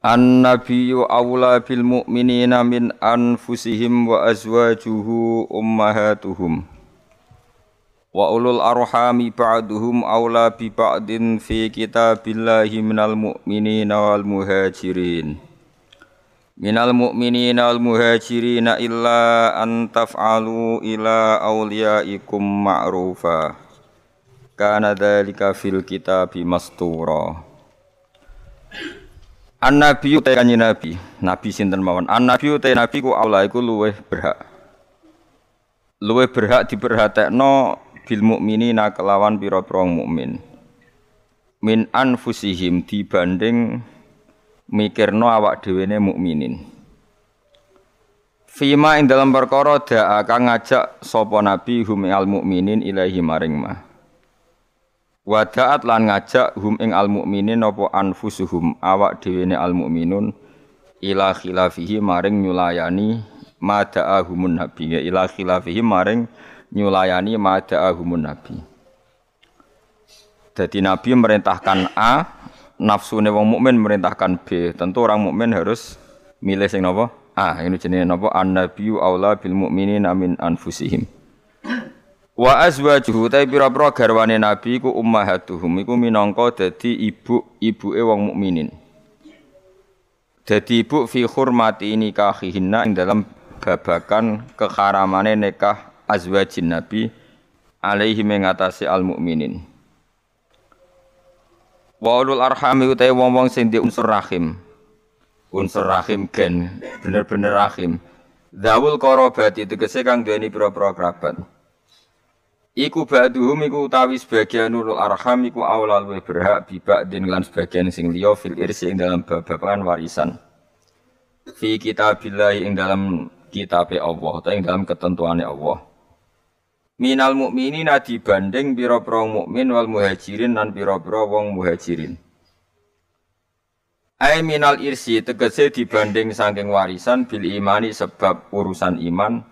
An-nabiyyu awla bil mu'minina min anfusihim wa azwajuhu ummahatuhum. Wa ulul arhami ba'duhum awla bi ba'din fi kitabillahi minal mu'minina wal muhajirin. Minal mu'minina wal muhajirina illa an taf'alu ila awliyaikum ma'rufa. Kana dhalika fil kitabi mastura. An nabi te kanjeng nabi, nabi sinten mawon. An nabi te nabi ku Allah iku luweh berhak. Luweh berhak diperhatekno bil mukminina kelawan pira-pira mukmin. Min anfusihim dibanding mikirno awak dhewene mukminin. Fima ing dalam perkara da'a kang ngajak sapa nabi hum al mukminin ilahi maring mah. Wadaat lan ngajak hum ing al mukminin apa anfusuhum awak dhewe al mukminun ila khilafihi maring nyulayani mada'ahumun nabi ya ila khilafihi maring nyulayani mada'ahumun nabi. Jadi nabi merintahkan A, nafsune wong mukmin merintahkan B. Tentu orang mukmin harus milih sing napa? A. Ini jenenge napa? An-nabiyyu aula bil mukminina min anfusihim. Wa azwajuhu ta pira-pira garwane Nabi iku ummahatuhum iku minangka dadi ibu-ibuke wong mukminin. Dadi ibu fi hurmati nikahihinna ing dalam babakan keharamane nikah azwajin Nabi alaihi mengatasi al mukminin. Wa ulul arhami utahe wong-wong sing unsur rahim. Unsur rahim gen bener-bener rahim. Zawul qarabati tegese kang duweni pira-pira kerabat. Iku ba'duhum iku utawi sebagian ulul arham iku awal luwih berhak bibak din lan sebagian sing liya fil irsi ing dalam babakan warisan. Fi kitabillah ing dalam kitabe Allah atau ing dalam ketentuane Allah. Minal mukminina dibanding pira-pira mukmin wal muhajirin lan pira-pira wong muhajirin. Ai minal irsi tegese dibanding saking warisan bil imani sebab urusan iman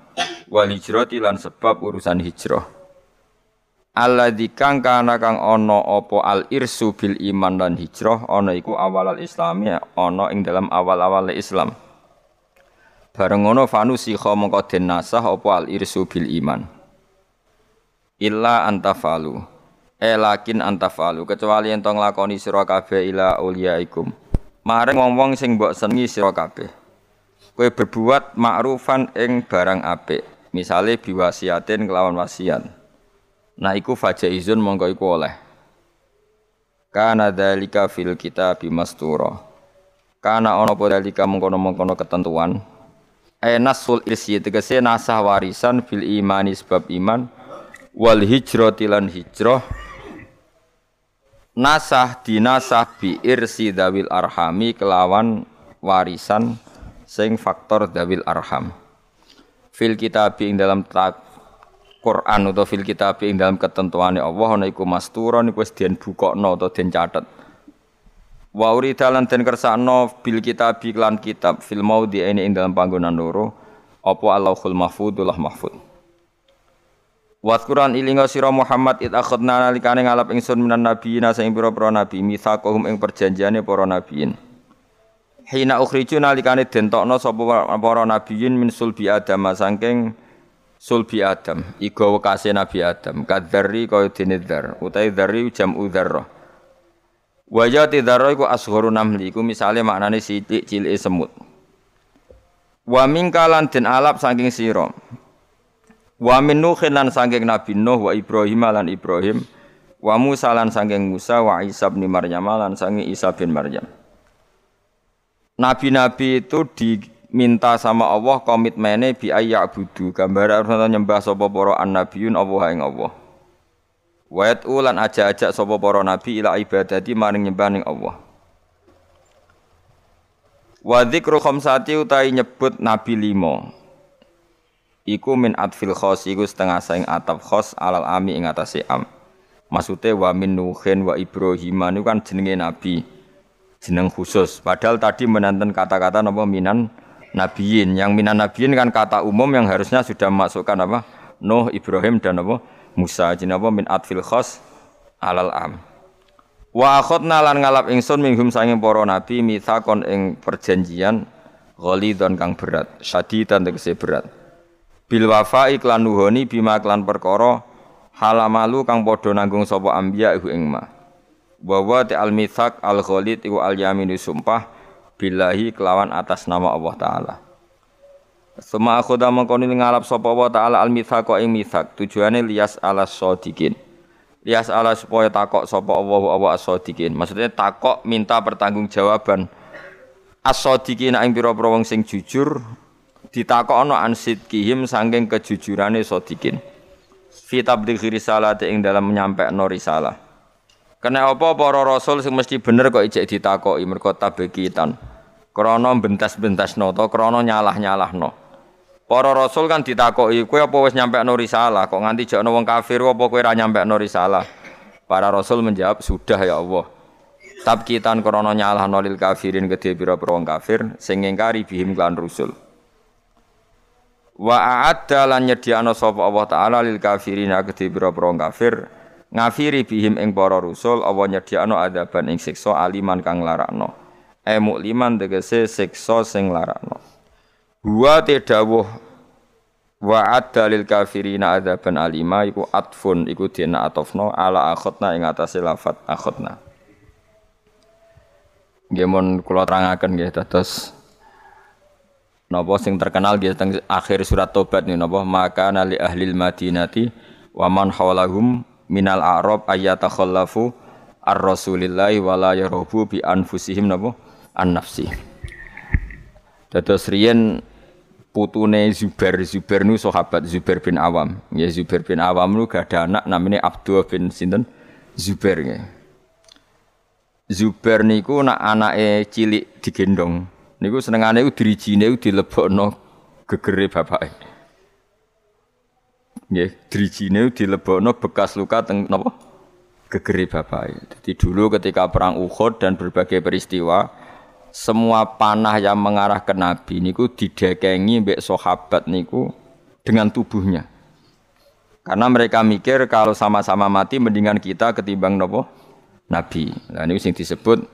wal hijrati lan sebab urusan hijrah. Alladzi kang kana kang ana apa al irsu bil iman dan hijrah ana iku al islami ana ing dalam awal-awal Islam. Bareng ngono fanusikha mongko den nasah apa al irsu bil iman. Illa antafalu. Eh lakin antafalu kecuali ento nglakoni sira kabeh ila uliyaikum. Maring wong-wong sing mbok senengi sira kabeh. Kowe berbuat ma'rufan ing barang apik. Misale biwasiatin kelawan wasiat. Nah iku fajaizun mongko iku oleh. Kana dalika fil kitab mastura. Kana ono apa dalika mengkono-mengkono ketentuan. E nasul irsi tegese nasah warisan fil imani sebab iman wal hijrati lan hijrah nasah dinasah bi irsi dawil arhami kelawan warisan sing faktor dawil arham fil kitab ing dalam tak Quran atau fil kitab ing dalam ketentuane Allah ana iku masturon iku wis den bukokno atau den catet. Wa urida lan den kersakno bil kitab lan kitab fil maudi ini ing dalam panggonan loro apa Allahul mahfudullah mahfud. Waskuran ilinga sira Muhammad it akhadna nalikane ngalap ingsun minan nabiyina sing pira-pira nabi mitsaqahum ing perjanjiane para nabiyin. Hina ukhriju nalikane den tokno sapa para nabiyin min sulbi Adam saking sulbi Adam iku wekase Nabi Adam kadzarri kaya dene dzar utahe dzarri jam'u dzarrah Wajah tidara iku asghuru namli iku misale maknane sithik cilike semut. Wa mingkalan den alap saking sira. Wa min nuhin lan saking Nabi Nuh wa Ibrahim lan Ibrahim. Wa Musa lan saking Musa wa Isa bin Maryam lan saking Isa bin Maryam. Nabi-nabi itu di minta sama Allah komitmennya bi budu gambar harus nyembah sapa para annabiyun Allah ing Allah wa ulan aja-aja sapa para nabi ila ibadati maring nyembah ning Allah Wa dzikru khamsati utai nyebut nabi limo. Iku min atfil khos iku setengah saing atap khos alal ami ing atase am. Maksudnya wa min Nuhin wa Ibrahim itu kan jenenge nabi. Jeneng khusus. Padahal tadi menanten kata-kata napa minan nabiyin. Yang minan nabiyin kan kata umum yang harusnya sudah masukkan apa? Nuh, Ibrahim dan apa? Musa. Jeneng apa min atfil khos alal am. Wa akhadna lan ngalap ingsun minhum sanging para nabi mitsakon ing perjanjian ghalidon kang berat, syadidan tegese berat. Bil wafa iklan nuhoni bima klan perkara halamalu kang padha nanggung sapa anbiya iku ing ma. Wa wa al mitsak al ghalid iku al yaminu sumpah billahi kelawan atas nama Allah taala. Sema akhoda mengkoni ngalap sapa Allah taala al mitsak ing mitsak tujuane lias ala sadiqin lias ala supaya takok sapa Allah wa as-sadiqin. Maksudnya takok minta pertanggungjawaban as-sadiqin ing pira-pira wong sing jujur ditakokno an sidqihim saking kejujurane sadiqin. Fi tablighi risalati ing dalam menyampaikan risalah. Kena apa para rasul sing mesti bener kok ijek ditakoki mergo tabekitan. Krana bentas-bentas nata, krana nyalah-nyalahno. Para rasul kan ditakoki, kowe apa wis nyampekno risalah? Kok nganti jakno wong kafir apa kowe ora nyampekno risalah? Para rasul menjawab, "Sudah ya Allah." Tabkitan krana nyalahno lil kafirin kedhe pira-pira wong kafir sing ngingkari bihim lan rusul. Wa a'adda lan nyediano sapa Allah taala lil kafirin kedhe pira-pira wong kafir ngafiri bihim ing para rusul Allah nyediano adaban ing siksa aliman kang larakno. E mukliman tegese siksa sing larakno. Wa tedawuh wa adda lil kafirina adzaban alima iku atfun iku dina atofno ala akhotna ing atase lafat akhotna. Nggih mun kula terangaken nggih dados napa sing terkenal nggih teng akhir surat tobat nih napa maka nali ahlil madinati wa man hawlahum minal a'rab ayatakhallafu ar rasulillahi wala yarubu bi anfusihim napa an nafsi. Dados riyen putune Zubair, Zubair nu sahabat Zubair bin Awam. Ya Zubair bin Awam nu gak ada anak namanya Abdul bin sinten Zubair ya. Zubair niku nak anake cilik digendong. Niku senengane ku dirijine dilebokno gegere bapake. Nggih, dirijine dilebokno bekas luka teng napa? Gegere bapake. Jadi dulu ketika perang Uhud dan berbagai peristiwa, semua panah yang mengarah ke Nabi niku didekengi mbek sahabat niku dengan tubuhnya. Karena mereka mikir kalau sama-sama mati mendingan kita ketimbang nopo Nabi. Nah ini sing disebut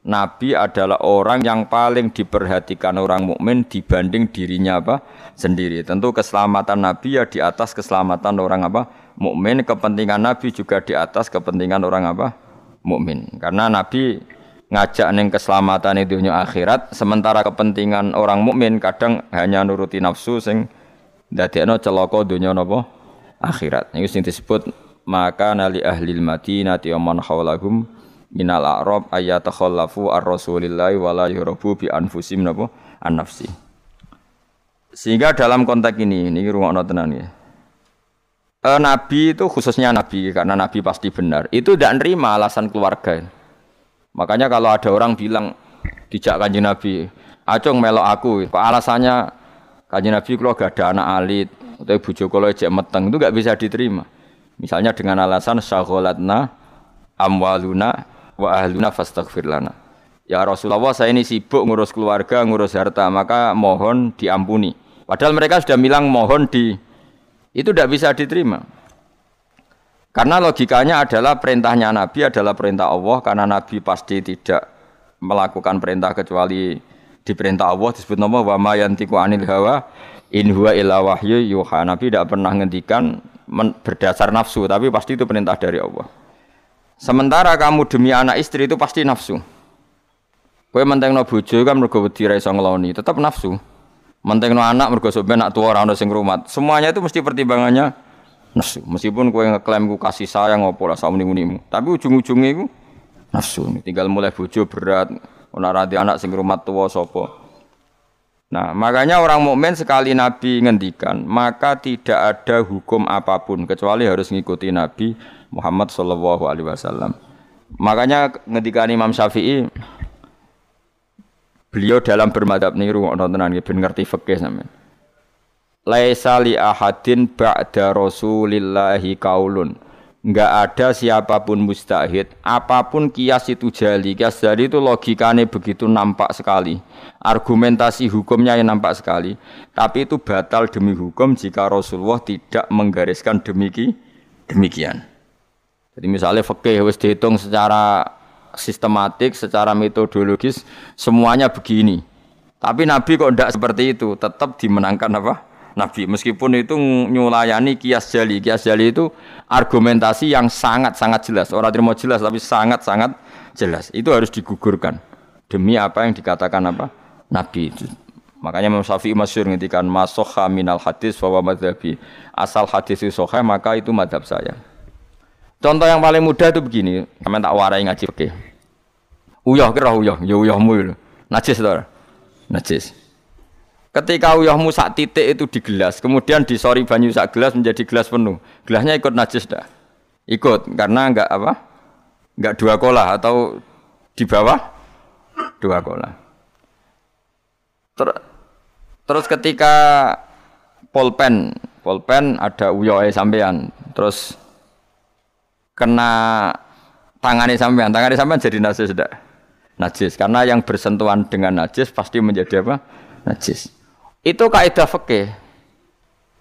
Nabi adalah orang yang paling diperhatikan orang mukmin dibanding dirinya apa sendiri. Tentu keselamatan Nabi ya di atas keselamatan orang apa mukmin. Kepentingan Nabi juga di atas kepentingan orang apa mukmin. Karena Nabi ngajak neng keselamatan itu dunia akhirat sementara kepentingan orang mukmin kadang hanya nuruti nafsu sing dadekno celaka dunia nopo akhirat ini disebut maka nali ahli madinati wa man hawlahum minal a'rab ayatakhallafu ar-rasulillahi wa la yurabu bi anfusim napa? An nafsi sehingga dalam konteks ini ini ruang tenan ya e, Nabi itu khususnya Nabi karena Nabi pasti benar. Itu tidak nerima alasan keluarga. Makanya kalau ada orang bilang dijak kanjeng Nabi, acung melok aku, kok alasannya kanjeng Nabi kalau gak ada anak alit, atau bojo kalau ejek meteng itu gak bisa diterima. Misalnya dengan alasan syagholatna amwaluna wa ahluna fastaghfir lana. Ya Rasulullah saya ini sibuk ngurus keluarga, ngurus harta, maka mohon diampuni. Padahal mereka sudah bilang mohon di itu tidak bisa diterima. Karena logikanya adalah perintahnya Nabi adalah perintah Allah karena Nabi pasti tidak melakukan perintah kecuali diperintah Allah disebut nama wa ma yantiqu anil hawa in huwa illa wahyu yuha. Nabi tidak pernah ngendikan berdasar nafsu tapi pasti itu perintah dari Allah. Sementara kamu demi anak istri itu pasti nafsu. Kowe mentengno bojo kan mergo wedi ra iso ngeloni, tetap nafsu. Mentengno anak mergo sampe anak tua ora ono sing rumat. Semuanya itu mesti pertimbangannya nafsu. Meskipun kue ngeklaim ku kasih sayang apa lah sama nimu tapi ujung-ujungnya ku nafsu. Tinggal mulai bojo berat, ora rati anak sing rumah tua sopo. Nah, makanya orang mukmin sekali Nabi ngendikan, maka tidak ada hukum apa pun kecuali harus ngikuti Nabi Muhammad Shallallahu Alaihi Wasallam. Makanya ngendikan Imam Syafi'i, Beliau dalam bermadhab niru ono tenan ben ngerti fikih sampean. Laisa li ahadin ba'da Rasulillahi kaulun. Enggak ada siapa pun mustahid, apa pun kias itu jali. Kias jali itu logikanya begitu nampak sekali. Argumentasi hukumnya yang nampak sekali. Tapi itu batal demi hukum jika Rasulullah tidak menggariskan demiki, demikian. Jadi misalnya fikih wis dihitung secara sistematik, secara metodologis semuanya begini. Tapi Nabi kok tidak seperti itu, tetap dimenangkan apa? Nabi. Meskipun itu nyulayani kias jali. Kias jali itu argumentasi yang sangat-sangat jelas. Orang terima jelas, tapi sangat-sangat jelas. Itu harus digugurkan. Demi apa yang dikatakan apa? Nabi. Makanya Imam Syafi'i masyur ngintikan masoha minal hadis bahwa madhabi. Asal hadis itu soha, maka itu madhab saya. Contoh yang paling mudah itu begini, kalian tak warai ngaji oke. Uyah kira uyah, ya uyahmu itu. Najis to. Najis. Ketika uyahmu sak titik itu di gelas, kemudian disori banyu sak gelas menjadi gelas penuh. Gelasnya ikut najis dah. Ikut karena enggak apa? Enggak dua kola atau di bawah dua kola. Ter terus ketika polpen, polpen ada uyah sampean, terus kena tangannya sampean, tangannya sampean jadi najis tidak? Najis karena yang bersentuhan dengan najis pasti menjadi apa? Najis. Itu kaidah fikih.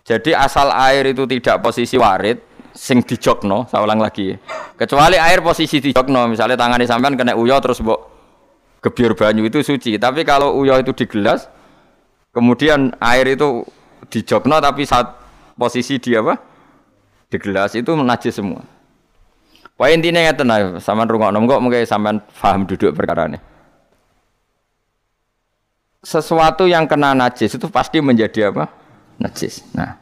Jadi asal air itu tidak posisi warid, sing dijokno, saya ulang lagi. Kecuali air posisi dijokno, misalnya tangannya sampean kena uyo terus mbok gebyur banyu itu suci. Tapi kalau uyo itu di gelas, kemudian air itu dijokno tapi saat posisi dia apa? Di gelas itu najis semua. Wah intinya ngeten ae, sampean rungokno kok mungkin sampean paham duduk perkara ini. Sesuatu yang kena najis itu pasti menjadi apa? Najis. Nah.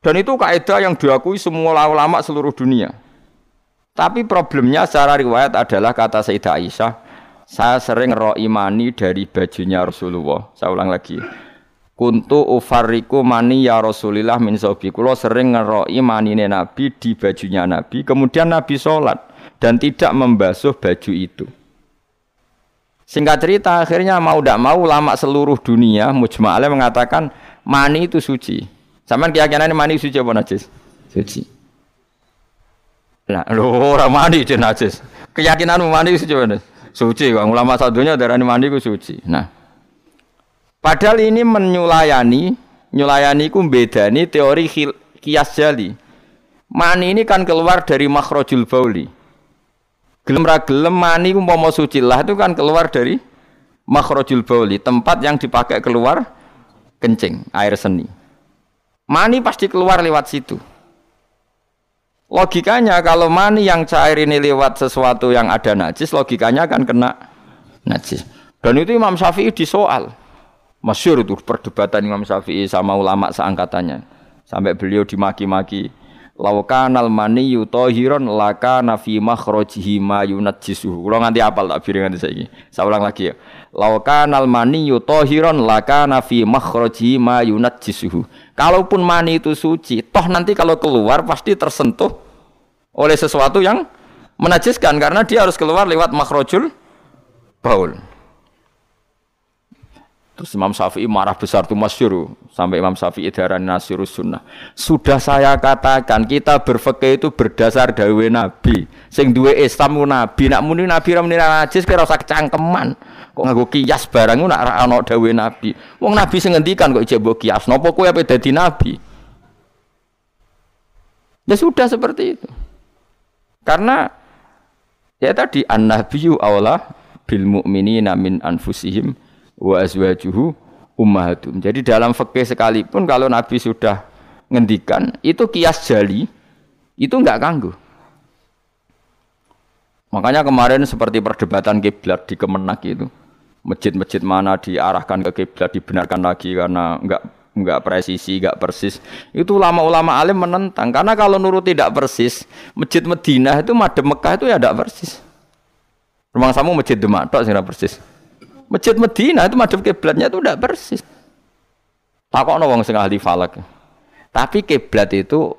Dan itu kaidah yang diakui semua ulama seluruh dunia. Tapi problemnya secara riwayat adalah kata Sayyidah Aisyah, saya sering roh imani dari bajunya Rasulullah. Saya ulang lagi. Kuntu ufariku mani ya Rasulillah min sobi. Kulo sering ngeroi manine Nabi di bajunya Nabi. Kemudian Nabi sholat dan tidak membasuh baju itu. Singkat cerita akhirnya mau tidak mau lama seluruh dunia mujma'ale mengatakan mani itu suci. Sama keyakinan mani suci apa najis? Suci. Nah, lo orang mani itu najis. Keyakinan mani suci apa? Suci. Ulama satunya darah mani itu suci. Nah, Padahal ini menyulayani, nyulayani ku bedani teori kias jali. Mani ini kan keluar dari makhrajul bauli. Gelem ra gelem mani mau suci lah itu kan keluar dari makhrajul bauli, tempat yang dipakai keluar kencing, air seni. Mani pasti keluar lewat situ. Logikanya kalau mani yang cair ini lewat sesuatu yang ada najis, logikanya akan kena najis. Dan itu Imam Syafi'i disoal. Masyur itu perdebatan Imam Syafi'i sama ulama seangkatannya. Sampai beliau dimaki-maki. Laukanal mani yutohiron laka nafi makhrojihi ma yunajjisuhu. Kalau nganti apal tak biring nganti saya Saya ulang lagi ya. Laukanal mani yutohiron laka nafi makhrojihi ma yunajjisuhu. Kalaupun mani itu suci, toh nanti kalau keluar pasti tersentuh oleh sesuatu yang menajiskan karena dia harus keluar lewat makhrojul baul. Terus Imam Syafi'i marah besar tuh masyur sampai Imam Syafi'i darah nasirus sunnah. Sudah saya katakan kita berfikih itu berdasar dawe Nabi. Sing duwe Islam Nabi, nak muni Nabi ra muni najis kira usah kecangkeman. Kok nganggo kias barang nak ra ana dawe Nabi. Wong Nabi sing ngendikan kok ijek kias. Napa kowe ape dadi nabi? Ya sudah seperti itu. Karena ya tadi an-nabiyyu aula bil mu'minina min anfusihim wa azwajuhu ummahatum. Jadi dalam fikih sekalipun kalau Nabi sudah ngendikan itu kias jali itu enggak ganggu. Makanya kemarin seperti perdebatan kiblat di Kemenak itu. Masjid-masjid mana diarahkan ke kiblat dibenarkan lagi karena enggak enggak presisi, enggak persis. Itu ulama-ulama alim menentang karena kalau nurut tidak persis, Masjid Madinah itu madem Mekah itu ya enggak persis. Rumah samu Masjid Demak tok sing persis. Masjid Medina itu madhep kiblatnya itu tidak persis. Takokno wong sing ahli falak. Tapi kiblat itu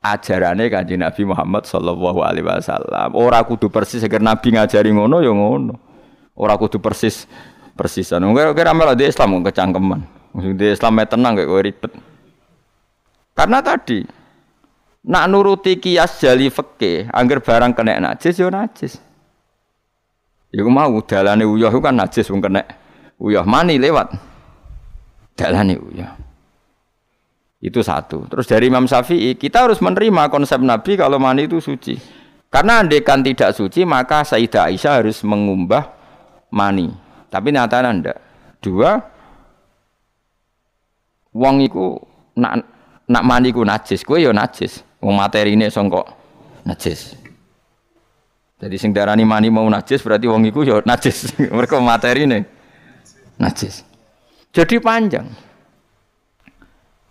ajarannya kanji Nabi Muhammad Shallallahu Alaihi Wasallam. Orang kudu persis agar Nabi ngajari ngono ya ngono. Orang kudu persis persisan. Kira kira malah di Islam kecangkeman. Di Islam tenang kayak ribet. Karena tadi nak nuruti kias jali feke, angger barang kena najis yo najis. Ya mau dalane uyah kan najis wong kena uyah mani lewat. Dalane uyah. Itu satu. Terus dari Imam Syafi'i, kita harus menerima konsep Nabi kalau mani itu suci. Karena andekan tidak suci, maka Sayyidah Aisyah harus mengumbah mani. Tapi nyatanya ndak. Dua, wong iku nak nak mani ku najis, kue yo najis. Wong materi ini songkok najis. Jadi sing darani mani mau najis berarti wong iku yo najis. Mereka materi ini najis. Jadi panjang.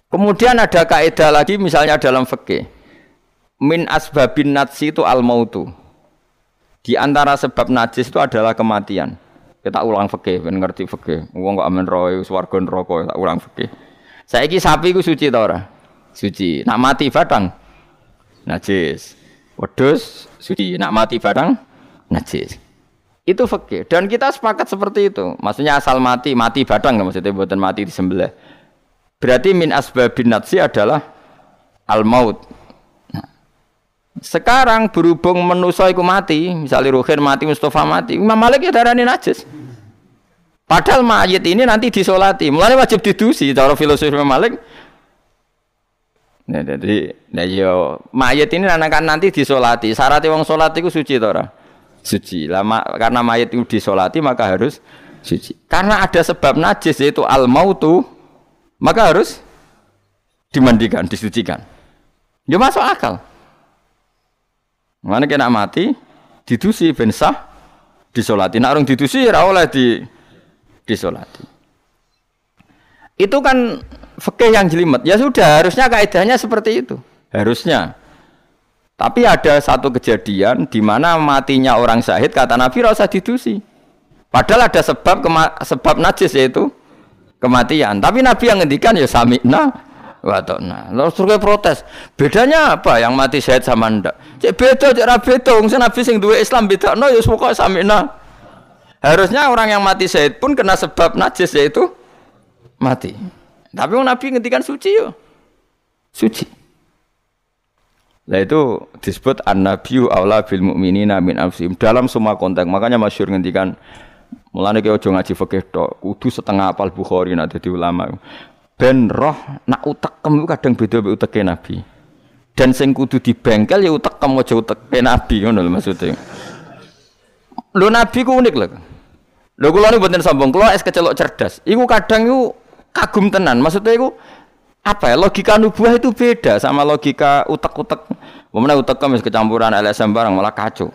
Kemudian ada kaidah lagi misalnya dalam fikih. Min asbabin najsi itu al mautu. Di antara sebab najis itu adalah kematian. Kita ulang fikih, ben ngerti fikih. Wong kok amen roy swarga neraka, tak ulang fikih. Saiki sapi ku suci ta ora? Suci. Nak mati badang najis. Wedhus suci. Nak mati badang najis. Itu fikih dan kita sepakat seperti itu. Maksudnya asal mati, mati badang maksudnya buatan mati di sebelah. Berarti min asbabin natsi adalah al maut. Nah, sekarang berhubung menusa iku mati, misalnya Ruhin mati, Mustafa mati, Imam Malik ya darani najis. Padahal mayit ini nanti disolati, mulai wajib didusi cara filosofi Imam Malik. Nah, jadi, nah yo iya, mayit ini anak nanti disolati. Syaratnya wong solat itu suci tora, suci. Lama karena mayit itu disolati maka harus suci. Karena ada sebab najis yaitu al mautu maka harus dimandikan, disucikan. Ya masuk akal. Mana kena mati, didusi ben sah, disolati. Nak orang didusi oleh di disolati. Itu kan fikih yang jelimet. Ya sudah, harusnya kaidahnya seperti itu. Harusnya. Tapi ada satu kejadian di mana matinya orang syahid kata Nabi rasa didusi. Padahal ada sebab sebab najis yaitu kematian. Tapi Nabi yang ngendikan ya samikna wa ta'na. Lalu terus protes. Bedanya apa yang mati syahid sama ndak? Cek beda, cek ra beda. Wong Nabi sing duwe Islam beda no ya pokoke samikna. Harusnya orang yang mati syahid pun kena sebab najis yaitu mati. Tapi wong Nabi ngendikan suci yo. Suci. Nah itu disebut an-nabiyyu aula bil mu'minina min anfusihim dalam semua konteks. Makanya masyhur ngendikan Mulane ki aja ngaji fikih tok, kudu setengah apal Bukhari nak dadi ulama. Ben roh nak utekem kadang beda mek uteke Nabi. Dan sing kudu dibengkel ya utekem aja uteke Nabi ngono lho maksudnya. Lho Nabi ku unik lho. Lho kula niku mboten sombong, kula es kecelok cerdas. Iku kadang iku kagum tenan. Maksudnya iku apa ya logika nubuah itu beda sama logika utek-utek. Mana utek wis kecampuran LSM barang malah kacau.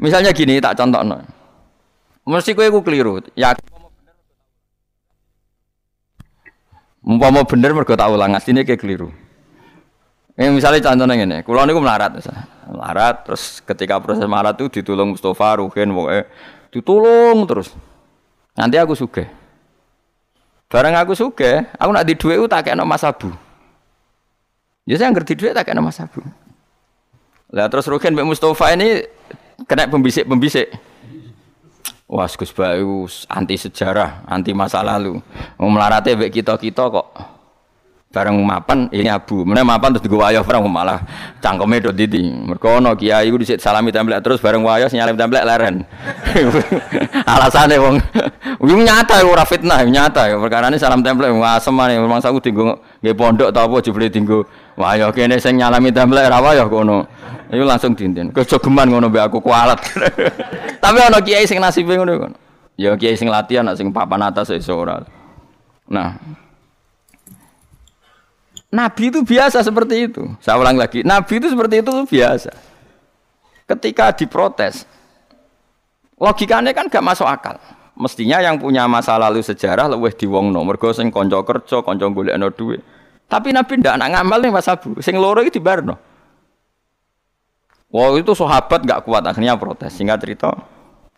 Misalnya gini tak contoh no. Mesti iku keliru. Ya Umpama bener mergo tak ulang asline kayak keliru. Eh misalnya contohnya ngene, kula niku melarat Melarat terus ketika proses melarat itu ditolong Mustafa, Ruhin, pokoke ditolong terus. Nanti aku suge. Barang aku suge, aku nak di duit tak kayak Mas Abu. Ya saya ngerti duit tak kayak Mas Abu. Lah terus Ruhin Mbak Mustafa ini kena pembisik-pembisik. Wah, Gus Bayu anti sejarah, anti masa lalu. Mau melarate mbek kita-kita kok bareng mapan ini abu. Mana mapan terus digawa wayah perang malah cangkeme do didi. Mergo ono kiai iku dhisik salami templek terus bareng wayah sinyalim templek leren. Alasane wong wong nyata ora fitnah, nyata ya perkarane salam templek asem maneh mangsa aku dienggo nggih pondok ta apa jebule dienggo wayah kene sing nyalami templek ra wayah kono. Iku langsung dinten. Kejogeman ngono mbek aku kualat. Tapi ana kiai sing nasibe kono. Ya kiai sing latihan sing papan atas iso ora. Nah, Nabi itu biasa seperti itu. Saya ulang lagi, Nabi itu seperti itu biasa. Ketika diprotes, logikanya kan gak masuk akal. Mestinya yang punya masa lalu sejarah lebih diwongno. Mergo sing konco kerja, konco golekno duit. Tapi Nabi ndak anak ngamal nih Mas Abu. Sing loro iki dibarno. Wah itu sahabat gak kuat akhirnya protes. Singkat cerita,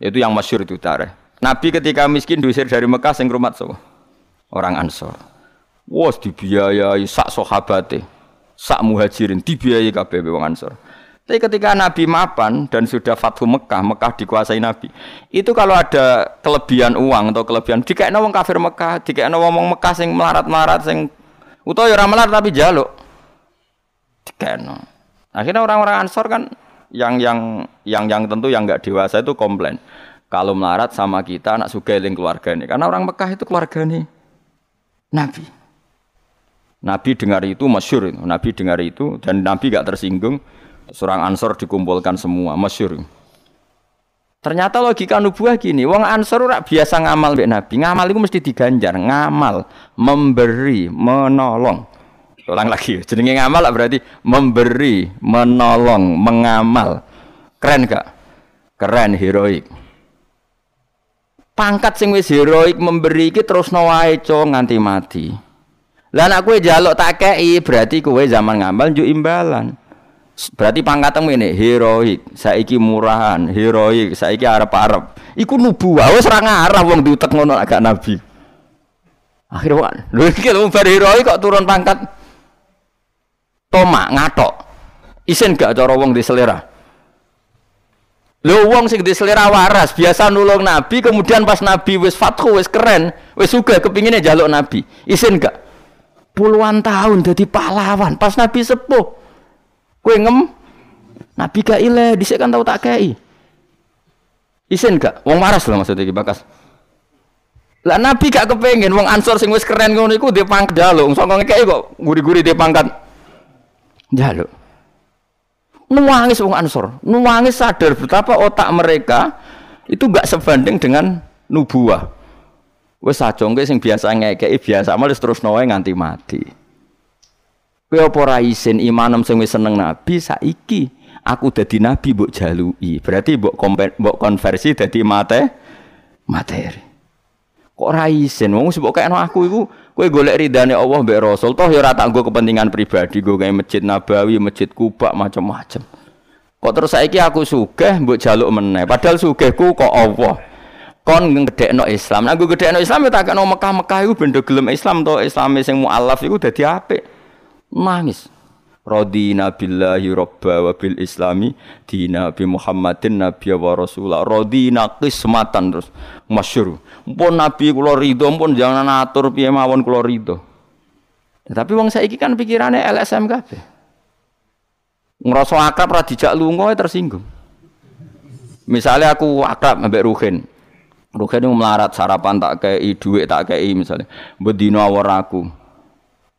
itu yang masyur itu tareh. Nabi ketika miskin diusir dari Mekah sing rumah so. Orang Ansor. Wah dibiayai sak sahabate, sak muhajirin dibiayai kabeh wong Ansor. Tapi ketika Nabi mapan dan sudah Fathu Mekah, Mekah dikuasai Nabi. Itu kalau ada kelebihan uang atau kelebihan dikekno wong kafir Mekah, dikekno wong Mekah sing melarat-melarat sing utawa ya ora melarat tapi jaluk. Dikekno. Akhirnya orang-orang Ansor kan yang yang yang yang tentu yang nggak dewasa itu komplain. Kalau melarat sama kita anak suka keluarga ini. Karena orang Mekah itu keluarga nih. Nabi. Nabi dengar itu masyur. Nabi dengar itu dan Nabi gak tersinggung Seorang Ansor dikumpulkan semua, masyur. Ternyata logika nubuah gini, wong Ansor ora biasa ngamal mbek Nabi. Ngamal itu mesti diganjar, ngamal, memberi, menolong. Ulang lagi, jenenge ngamal berarti memberi, menolong, mengamal. Keren gak? Keren, heroik. Pangkat sing wis heroik memberi iki terus wae nganti mati. Lah nek kowe njaluk tak kei berarti kowe zaman ngamal njuk imbalan. Berarti pangkatmu ini heroik, saiki murahan, heroik, saiki arep-arep. Iku nubuah, wis ora ngarah wong diutek ngono agak nabi. Akhirnya lho iki lho heroik kok turun pangkat. Toma ngatok. Isin gak cara wong di selera. Lho wong sing di selera waras, biasa nulung nabi, kemudian pas nabi wis fathu, wis keren, wis sugih kepinginnya jaluk nabi. Isin gak? Puluhan tahun jadi pahlawan, pas nabi sepuh. Kue ngem Nabi gak ile, dhisik kan tau tak kei. Isin gak? Wong waras lho maksudnya bakas. Lah Nabi gak kepengen wong Ansor sing wis keren ngono iku dia pangkat jaluk. Sok ngekeki kok guri-guri dia pangkat jaluk. Nuangis wong Ansor, nuangis sadar betapa otak mereka itu gak sebanding dengan nubuah. Wes sajongke sing biasa ngekeki biasa malah terus nawae nganti mati. Kowe apa ora isin imanem sing wis seneng nabi saiki aku dadi nabi mbok jaluki. Berarti mbok mbok konversi dadi mate materi. Kok ora isin wong mbok kayakno aku iku kowe golek ridane Allah mbek Rasul toh ya ora tak kepentingan pribadi gue kayak masjid Nabawi, masjid Kuba macam-macam. Kok terus saiki aku sugih mbok jaluk meneh. Padahal sugihku kok Allah. Kon ngedekno Islam. Nah gue gedekno Islam ya tak kena Mekah-Mekah iku benda gelem Islam to. Islame sing mualaf iku dadi apik. Nangis. Radina billahi robba wa bil islami dina bi Muhammadin nabi wa rasulah. Radina kismatan terus. Masyur. Pun nabi kula ridho pun jangan atur piye mawon kula ridho. Tapi wong saiki kan pikirannya LSM kabeh. Ngerasa akrab ra dijak lunga ya tersinggung misalnya aku akrab ambek Ruhin Ruhin melarat sarapan tak kei duit tak kei misalnya bedino awor aku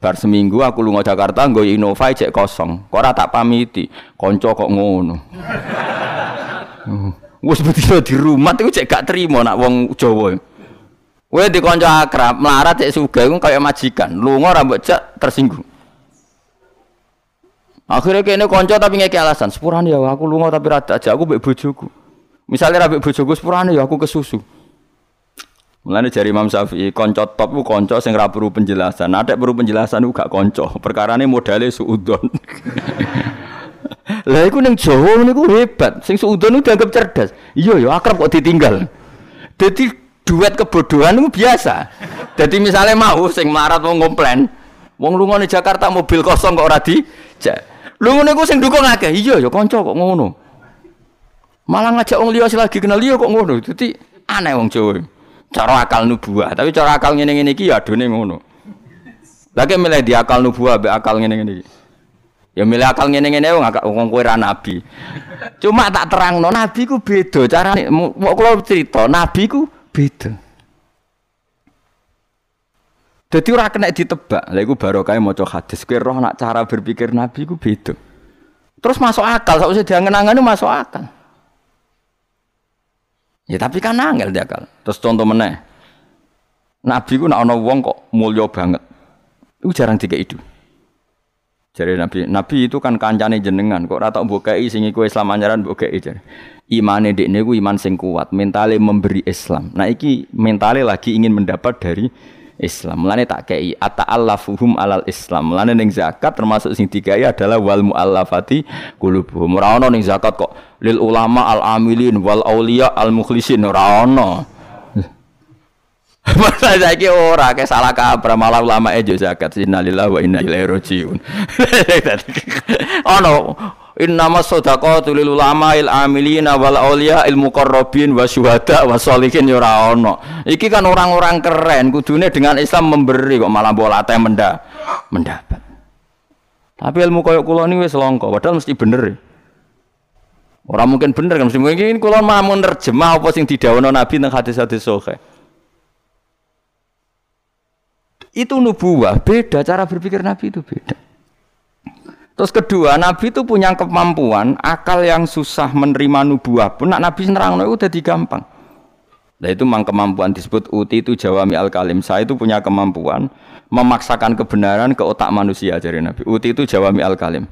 Bar seminggu aku lunga Jakarta nggo Innova cek kosong. Kok tak pamiti. Kanca kok ngono. Wes betul di rumah iku cek gak terima nak wong Jawa. Kowe di kanca akrab melarat cek sugih iku kaya majikan. Lunga ora mbok cek tersinggung. Akhirnya kene kanca tapi ngeki alasan, sepurane ya aku lunga tapi rada aja aku mbek bojoku. Misalnya ra mbek bojoku sepurane ya aku kesusu. Mulane jari Imam Syafi'i, konco top ku konco sing ora perlu penjelasan. Ada perlu penjelasan ku gak konco. Perkarane modale suudon. Lah iku ning Jawa niku hebat. Sing suudon itu dianggap cerdas. Iya ya akrab kok ditinggal. Jadi duet kebodohan itu biasa. Jadi misalnya mau sing melarat mau ngomplain, wong lunga di Jakarta mobil kosong kok ora di. Lu ngono iku sing dukung akeh. Iya ya konco kok ngono. Malah ngajak wong liya lagi kenal liya kok ngono. Dadi aneh wong Jawa. Cara akal nubuah tapi cara akal ngene ngene iki ya adone ngono lagi milih di akal nubuah be akal ngene ngene ya milih akal ngene ngene wong agak wong kowe nabi cuma tak terangno nabi ku beda carane mau kula cerita nabi ku beda Jadi ora kena ditebak. Lha iku barokah maca hadis. Kowe roh nak cara berpikir Nabi ku beda. Terus masuk akal, sausé diangen-angene masuk akal. Ya tapi kan angel dia kan. Terus contoh meneh. Nabi ku nak ana wong kok mulya banget. Itu jarang tiga itu. Jadi Nabi, Nabi itu kan kancane jenengan, kok ora tak mbokei sing iku Islam anjaran mbokei jare. Imane dekne ku iman sing kuat, mentale memberi Islam. Nah iki mentale lagi ingin mendapat dari Islam. Mulane tak kei ata'allafuhum alal Islam. Mulane ning zakat termasuk sing dikai adalah wal muallafati qulubuhum. Ora ono ning zakat kok lil ulama al amilin wal aulia al mukhlisin ora ono. Masa saiki ora ke salah kabar malah ulama ejo zakat innalillahi wa inna ilaihi rajiun. Ono Innama shadaqatu lil ulama il amilina wal auliya il muqarrabin wa syuhada wa sholihin ya ora. Iki kan orang-orang keren kudune dengan Islam memberi kok malah bola teh menda mendapat. Tapi ilmu koyo kula ini wis langka, padahal mesti bener. Orang mungkin bener kan mesti mungkin kula mau nerjemah apa sing didhawuhna Nabi nang hadis-hadis sahih. Itu nubuah, beda cara berpikir Nabi itu beda. Terus kedua, Nabi itu punya kemampuan akal yang susah menerima nubuah pun nak Nabi nerang itu udah gampang. Nah itu memang kemampuan disebut uti itu jawami al kalim. Saya itu punya kemampuan memaksakan kebenaran ke otak manusia dari Nabi. Uti itu jawami al kalim.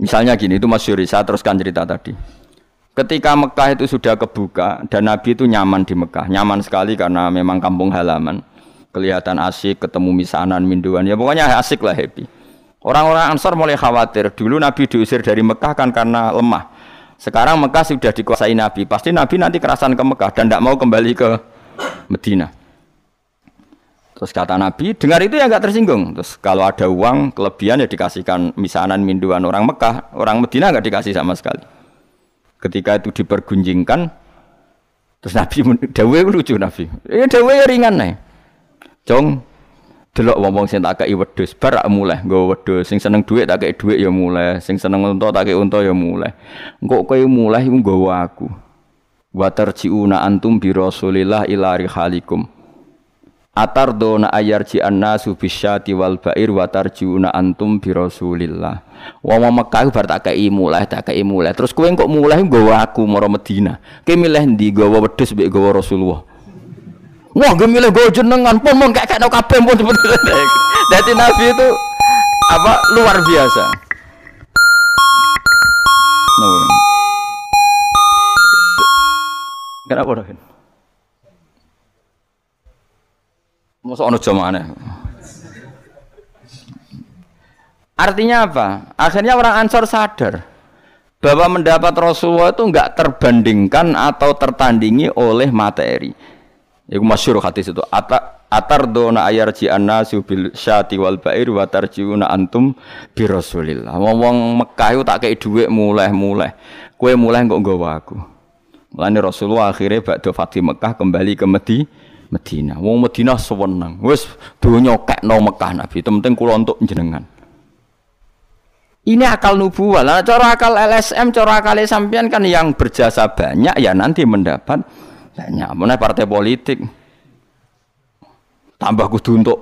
Misalnya gini, itu Mas Yuri, saya teruskan cerita tadi. Ketika Mekah itu sudah kebuka dan Nabi itu nyaman di Mekah, nyaman sekali karena memang kampung halaman, kelihatan asik, ketemu misanan, minduan, ya pokoknya asik lah happy. Orang-orang Ansor mulai khawatir. Dulu Nabi diusir dari Mekah kan karena lemah. Sekarang Mekah sudah dikuasai Nabi. Pasti Nabi nanti kerasan ke Mekah dan tidak mau kembali ke Medina. Terus kata Nabi, dengar itu ya nggak tersinggung. Terus kalau ada uang kelebihan ya dikasihkan misanan minduan orang Mekah, orang Medina nggak dikasih sama sekali. Ketika itu dipergunjingkan, terus Nabi dawe lucu Nabi. Ya dawe ringan nih. Jong, delok wong-wong sing tak kei wedhus bar mulai nggo wedhus. Sing seneng dhuwit tak kei dhuwit ya mulai sing seneng unta tak kei unta ya mulai. Engko kowe mulai iku nggawa aku. Wa tarjiuna antum bi rasulillah ila rihalikum. Atardona ayarji annasu bisyati wal bair wa tarjiuna antum bi rasulillah. Wong Mekah bar tak kei mulai tak kei mulai. Terus kowe kok mulai nggawa aku maro Madinah? Kowe milih ndi nggawa wedhus mbek nggawa Rasulullah Wah, gue milih gue jenengan pun mau kayak kayak kabeh pun sebenarnya. Jadi Nabi itu apa luar biasa. No. Kenapa dah? Masa ono jamane. Artinya apa? Akhirnya orang Ansor sadar bahwa mendapat Rasulullah itu enggak terbandingkan atau tertandingi oleh materi. Iku masyhur hadis itu. Ata atar dona ayarji annasu bil syati wal bair wa tarjiuna antum bi Rasulillah. Wong Mekah itu tak kei dhuwit mulai-mulai. Kue mulai kok nggawa aku. Mulane Rasulullah akhirnya bakdo Fatih Mekah kembali ke Medi Medina. Wong Medina sewenang. Wis donya kekno Mekah Nabi. Penting kula untuk jenengan. Ini akal nubuah. Lah cara akal LSM, cara akal sampean kan yang berjasa banyak ya nanti mendapat banyak. Mana partai politik. Tambah kudu untuk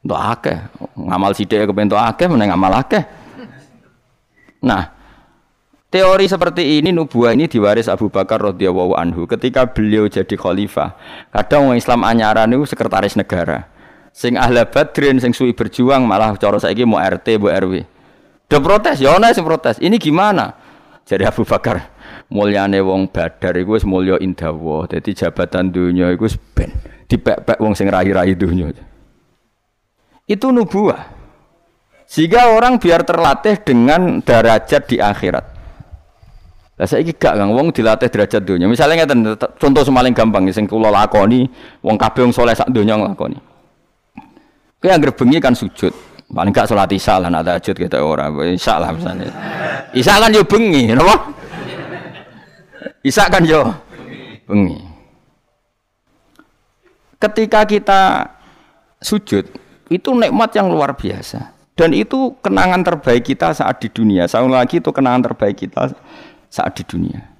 untuk akeh. Ngamal sidik kebentuk akeh mana ngamal akeh. Nah teori seperti ini nubuah ini diwaris Abu Bakar radhiyallahu anhu ketika beliau jadi khalifah. Kadang orang Islam anyaran itu sekretaris negara. Sing ahla badrin sing suwi berjuang malah cara saiki mau RT mau RW udah protes ya ana sing protes. Ini gimana? Jadi Abu Bakar mulyane wong badar iku wis mulya indawa. Dadi jabatan dunya iku ben dipek-pek wong sing rahi-rahi dunya. Itu nubuah. Sehingga orang biar terlatih dengan derajat di akhirat. Lah saiki gak Kang wong dilatih derajat dunia. Misalnya ngeten contoh semaling gampang sing kula lakoni, wong kabeh wong saleh sak donya nglakoni. Kowe anggere bengi kan sujud. Paling gak salat isya lah nak tahajud kita ora. Isya lah misalnya. Isya kan yo bengi, napa? Isa kan yo bengi. Ketika kita sujud, itu nikmat yang luar biasa. Dan itu kenangan terbaik kita saat di dunia. Saya lagi itu kenangan terbaik kita saat di dunia.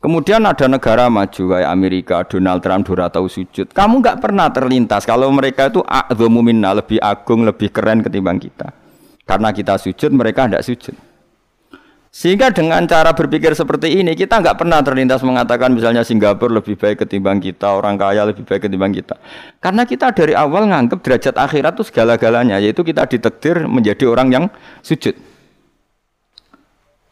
Kemudian ada negara maju kayak Amerika, Donald Trump, Dora tahu sujud. Kamu nggak pernah terlintas kalau mereka itu minna, lebih agung, lebih keren ketimbang kita. Karena kita sujud, mereka tidak sujud. Sehingga dengan cara berpikir seperti ini kita nggak pernah terlintas mengatakan misalnya Singapura lebih baik ketimbang kita, orang kaya lebih baik ketimbang kita. Karena kita dari awal nganggap derajat akhirat itu segala-galanya, yaitu kita ditekdir menjadi orang yang sujud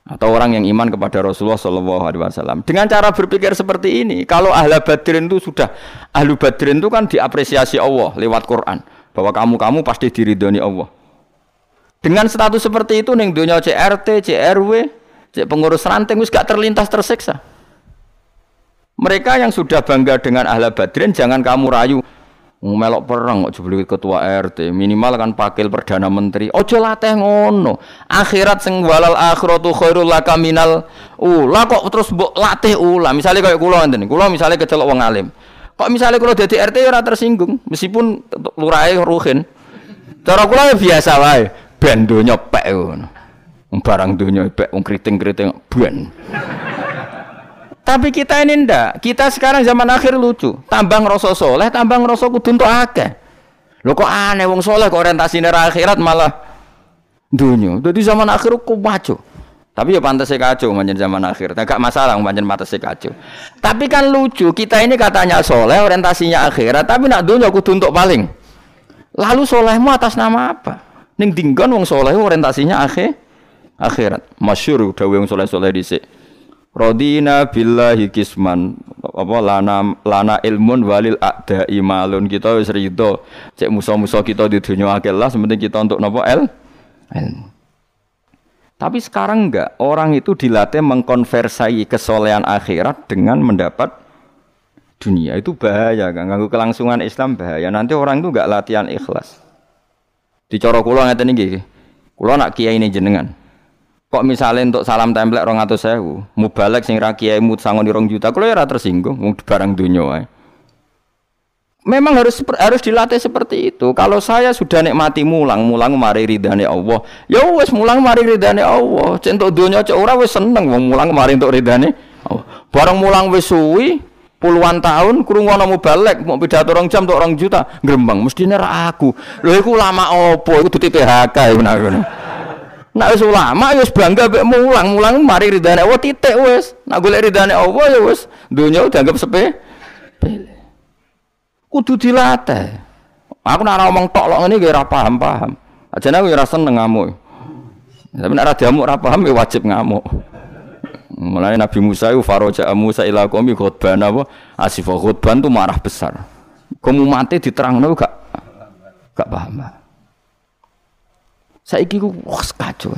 atau orang yang iman kepada Rasulullah Shallallahu Alaihi Wasallam. Dengan cara berpikir seperti ini, kalau ahla badrin itu sudah ahlu badrin itu kan diapresiasi Allah lewat Quran bahwa kamu kamu pasti diridhoni Allah. Dengan status seperti itu ning dunia CRT, CRW, cek pengurus ranting wis gak terlintas tersiksa. Mereka yang sudah bangga dengan ahla badrin jangan kamu rayu. melok perang kok jebul ketua RT minimal kan pakil perdana menteri. Ojo latih ngono. Akhirat sing walal akhiratu khairul laka minal ula. Kok terus mbok latih ula? Misalnya kayak kula ngene kula misalnya kecelok wong alim. Kok misalnya kula dadi RT ya ora tersinggung? Meskipun lurahe ruhin. Cara kula ya biasa wae ben donya pek ngono barang donya pek wong kriting-kriting ben tapi kita ini ndak. Kita sekarang zaman akhir lucu. Tambang rasa soleh, tambang rasa kudu untuk akeh. Lho kok aneh wong soleh kok orientasine akhirat malah dunia. Jadi zaman akhir kok maco. Tapi ya pantas kacau manjen zaman akhir. Nah, masalah manjen pantas kacau. Tapi kan lucu, kita ini katanya soleh, orientasinya akhirat, tapi nak dunia kudu untuk paling. Lalu solehmu atas nama apa? Ning dinggon wong soleh orientasinya akhir akhirat. Masyur udah wong soleh-soleh dhisik. Rodina billahi kisman. Apa lana lana ilmun walil ada imalun kita wis rido cek musa-musa kita di dunia akil lah sementing kita untuk nopo el? Ilmu. Tapi sekarang enggak. Orang itu dilatih mengkonversai kesolehan akhirat dengan mendapat dunia. Itu bahaya kan ganggu kelangsungan Islam bahaya. Nanti orang itu enggak latihan ikhlas dicorok kula ngeten iki kula nak kiai ini jenengan Kok misalnya untuk salam template rong atau sewu, mubalek sing rakyat mut sangon rong juta, kalau ya tersinggung, mau barang dunia Memang harus harus dilatih seperti itu. Kalau saya sudah nikmati mulang, mulang mari ridhani Allah. Ya wes mulang mari ridhani Allah. Centok dunia ora wes seneng wong mulang mari untuk ridhani Allah. Barang mulang wes suwi puluhan tahun krungono mubalek mau pidato rong jam untuk rong juta, grembang mestine ra aku. Lho iku lama opo? Iku duti PHK ya benar. Nak wis ulama ya wis bangga mek mulang, mulang mari ridane Allah titik wis. Nak golek ridane Allah ya wis donya dianggap sepe. Kudu dilatih. Aku nak ngomong tok lok ngene ora paham-paham. Ajane aku ora seneng ngamuk. Tapi nak ora diamuk paham ya wajib ngamuk. Mulai Nabi Musa itu faroja Musa ila qaumi khutban apa? Asif khutban itu marah besar. Kamu mati diterangno gak gak paham. Saiki ku wah kacau.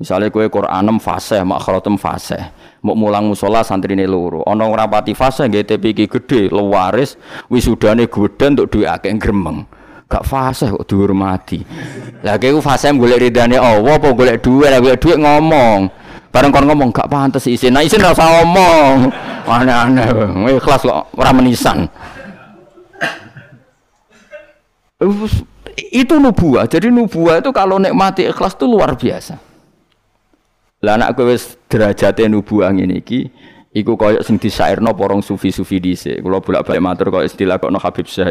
Misalnya kue Quran fase, makhratem fase, mau mulang musola santri ini loro. Ono rapati fase, nggak TPK gede, lewaris, wisudane gede untuk dua akeh gremeng. Gak fase kok dihormati. Lah kue fase boleh ridane Allah, apa dua, lah boleh dua ngomong. Bareng kon ngomong gak pantas isin, nah isin rasa ngomong. Aneh-aneh, ikhlas kok ora menisan itu nubuah. Jadi nubuah itu kalau nikmati ikhlas itu luar biasa. Lah anak wis derajate nubuah ngene iki iku koyo sing disairno porong sufi-sufi dhisik. Kula bolak-balik matur koyo istilah kok no Habib Syah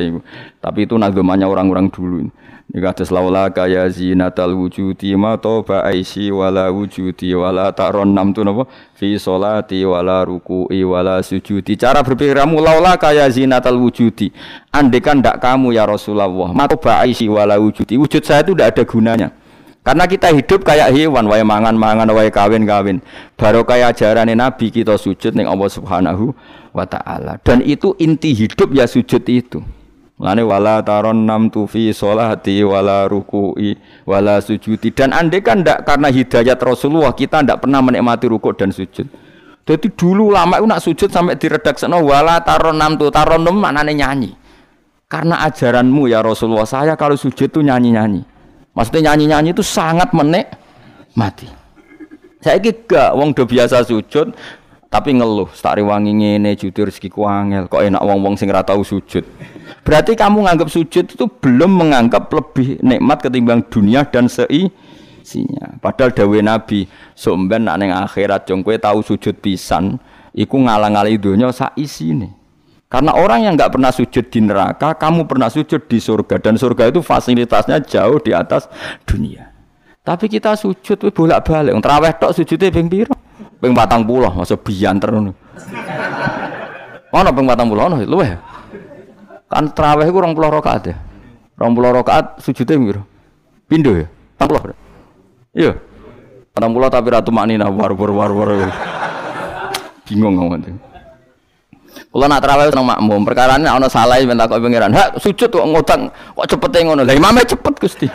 Tapi itu nagamanya orang-orang dulu. Ini kata laula kaya zinatal wujudi ma toba aisi wala wujudi wala taron nam tu napa fi solati wala ruku'i wala sujudi. Cara berpikir kamu laula kaya zinatal wujudi. Andekan ndak kamu ya Rasulullah ma toba aisi wala wujudi. Wujud saya itu tidak ada gunanya. Karena kita hidup kayak hewan, wae mangan-mangan, wae kawin-kawin. Baru kayak ajaran Nabi kita sujud ning Allah Subhanahu wa taala. Dan itu inti hidup ya sujud itu. Lane wala taron nam tufi solati wala ruku'i wala sujudi dan andai kan ndak karena hidayat Rasulullah kita ndak pernah menikmati rukuk dan sujud. Jadi dulu lama itu nak sujud sampai diredakseno wala taron nam tu taron nam maknanya nyanyi. Karena ajaranmu ya Rasulullah saya kalau sujud tuh nyanyi-nyanyi. Maksudnya nyanyi-nyanyi itu sangat menik mati. Saya gak wong do biasa sujud tapi ngeluh, tak wangi ngene jujur rezeki ku angel, kok enak wong-wong sing ora tau sujud. Berarti kamu nganggap sujud itu belum menganggap lebih nikmat ketimbang dunia dan seisinya. Padahal dawe Nabi, somben nak ning akhirat jong kowe tahu sujud pisan, iku ngalang-alangi dunia sak isine. Karena orang yang nggak pernah sujud di neraka, kamu pernah sujud di surga dan surga itu fasilitasnya jauh di atas dunia. Tapi kita sujud bolak-balik, terawih tok sujudnya ping piro? Ping patang masa bianter ngono. Mana ping patang puluh, ono luweh. Kan terawih iku 20 rakaat ya. 20 rakaat sujudnya piro? Pindho ya? 40. Iya. 40 tapi ratu maknina war war war war. Bingung ngomong. Kalau nak terawih seneng makmum, perkara ini ana salah minta kok pengiran. Hak sujud kok ngutang, kok cepet ngono. Lah imamnya cepet Gusti.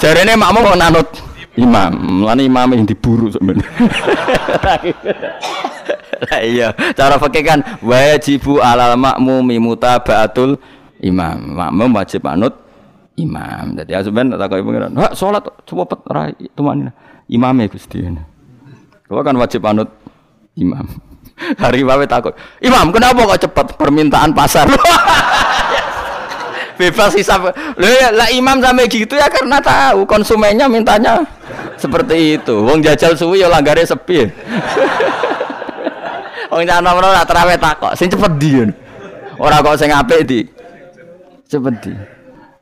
Jarene makmum kok nanut imam lan imam yang diburu sebenarnya lah iya cara pakai kan wajibu alal makmumi mutabaatul imam. Makmum wajib manut imam. Dadi asampean tak takoki pengiran, "Hak salat cepet ora tumanina." Imame Gusti. Kau kan wajib manut imam. Hari wae takut, "Imam, kenapa kok cepet permintaan pasar?" Bebas hisap. Ya, lah imam sampai gitu ya karena tahu konsumennya mintanya seperti itu. Wong jajal suwi ya langgare sepi. Wong nyana ora terawih takok, sing cepet di. Ora kok sing apik di. Cepet di.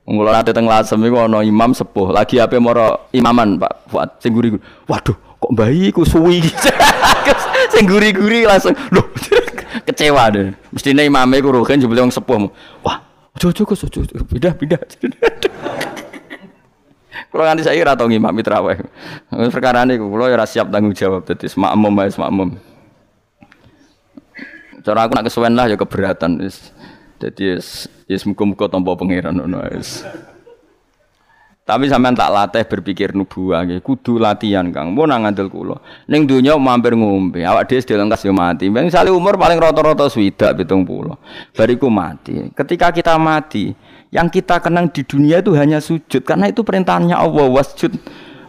Wong kula nate teng Lasem iku ana imam sepuh, lagi ape moro imaman Pak Fuad sing guri. Waduh, kok bayi ku suwi. sing guri-guri langsung loh kecewa deh. Mestine imame ku rugen jebule wong sepuh. Wah, ojo-ojo Gus, ojo. Pindah-pindah. Kalau nanti saya kira tau ngimam mitraweh. Perkara ini kalau ya siap tanggung jawab. Jadi semakmum ya semakmum. Cara aku nak kesuwen lah ya keberatan. Jadi ya semuka-muka tanpa pangeran. Tapi sampean tak latih berpikir nubuah nggih. Kudu latihan, Kang. Mun nang ngandel kula. Ning donya mampir ngombe, awak dhewe sedhe lengkas yo mati. Misale umur paling rata-rata swidak 70. Bariku mati. Ketika kita mati, yang kita kenang di dunia itu hanya sujud karena itu perintahnya Allah wasjud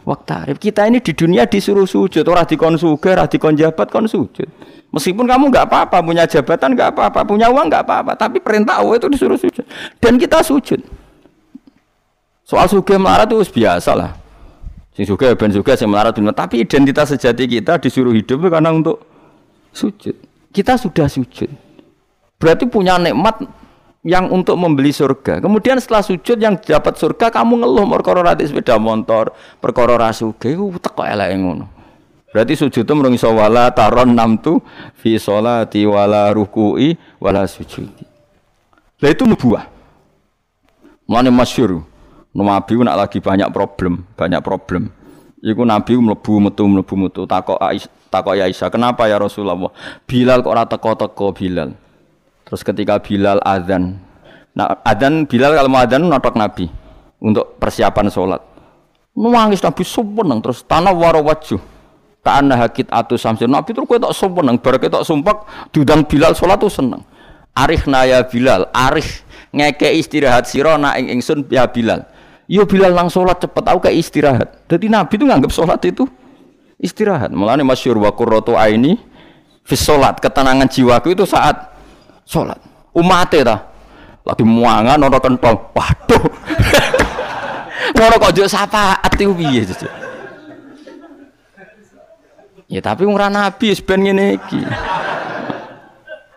waktarif. Kita ini di dunia disuruh sujud, orang dikon suga, orang dikon jabat kon sujud. Meskipun kamu nggak apa-apa, punya jabatan nggak apa-apa, punya uang nggak apa-apa, tapi perintah Allah itu disuruh sujud. Dan kita sujud. Soal suga melarat itu biasa lah. Sing suga ben suga sing melarat dunia. Tapi identitas sejati kita disuruh hidup karena untuk sujud. Kita sudah sujud. Berarti punya nikmat yang untuk membeli surga. Kemudian setelah sujud yang dapat surga kamu ngeluh perkara rati sepeda motor, perkara ra sugih iku teko eleke ngono. Berarti sujud itu merungi wala taron namtu fi sholati wala ruku'i wala sujudi. Lah itu nubuah. Mana masyur. Nabi nak lagi banyak problem, banyak problem. Iku Nabi mlebu metu mlebu metu takok Aisyah, takok ya Aisyah, "Kenapa ya Rasulullah? Bilal kok ora teko-teko Bilal?" Terus ketika Bilal adzan, nah adzan Bilal kalau mau adzan notok Nabi untuk persiapan sholat. Nangis Nabi sumpah terus tanah waro wajuh. Ta'anna hakit atu samsir. Nabi terus kue tak sumpah nang, baru tak sumpah dudang Bilal sholat tuh seneng. Arif naya Bilal, arif ngeke istirahat sirona ing ingsun ya Bilal. Yo Bilal nang sholat cepet, aku kayak istirahat. Jadi Nabi itu nganggap sholat itu istirahat. Mulane masyur wa qurratu aini fi sholat, ketenangan jiwaku itu saat sholat. Umatnya ta? Lagi muangan ono kentong. Waduh. Ngono kok jauh sapa ati piye ya tapi ora nabi ben ngene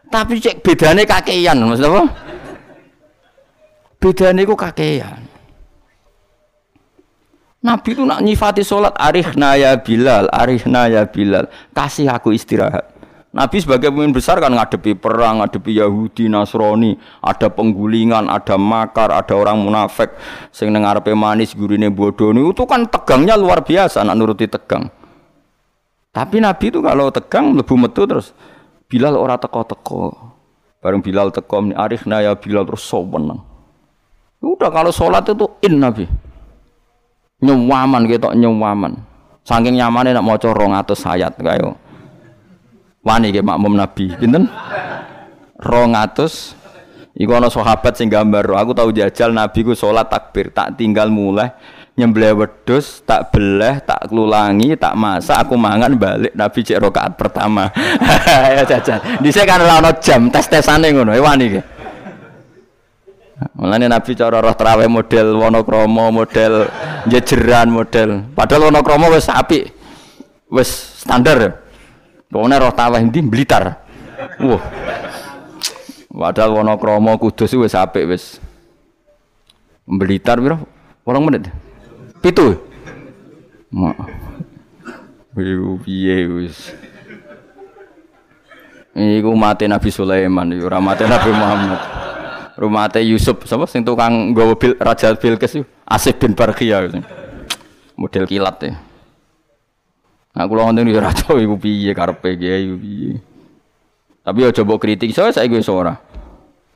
tapi cek bedane kakean maksud apa? Bedane ku kakean Nabi itu nak nyifati sholat arihna ya Bilal, arihna ya Bilal, kasih aku istirahat. Nabi sebagai pemimpin besar kan ngadepi perang, ngadepi Yahudi, Nasrani, ada penggulingan, ada makar, ada orang munafik sing arepe manis gurine bodoh itu kan tegangnya luar biasa nak nuruti tegang. Tapi Nabi itu kalau tegang lebu metu terus Bilal ora teko-teko. Bareng Bilal teko arifna ya Bilal terus soweneng. Udah kalau sholat itu in Nabi. Nyewaman gitu nyewaman. Saking nyamannya nak mau corong atau sayat kayak wani ke makmum Nabi pinten? 200 iku ana sahabat sing gambar aku tahu jajal Nabi ku salat takbir tak tinggal mulai nyembelih wedhus tak beleh tak kelulangi tak masak aku mangan balik Nabi cek rakaat pertama. Ya jajal. Dhisik kan ora jam tes-tesane ngono e wani ke Mulane Nabi cara roh traweh model Wonokromo, model jejeran, model. Padahal Wonokromo wis apik. Wis standar. Pokoknya roh tawah ini Blitar. Wah. Padahal Wonokromo Kudus wis apik wis. Blitar piro? Orang menit. Pitu. Iku piye wis. Iku mati Nabi Sulaiman, ora mati Nabi Muhammad. Rumate Yusuf, sapa sing tukang nggawa bil, Raja Bilqis Asif bin Barqiyah. Model kilat ya. Nah, kula wonten ora tau iku piye karepe kiai piye. Tapi yo coba kritik saya saya gue ora.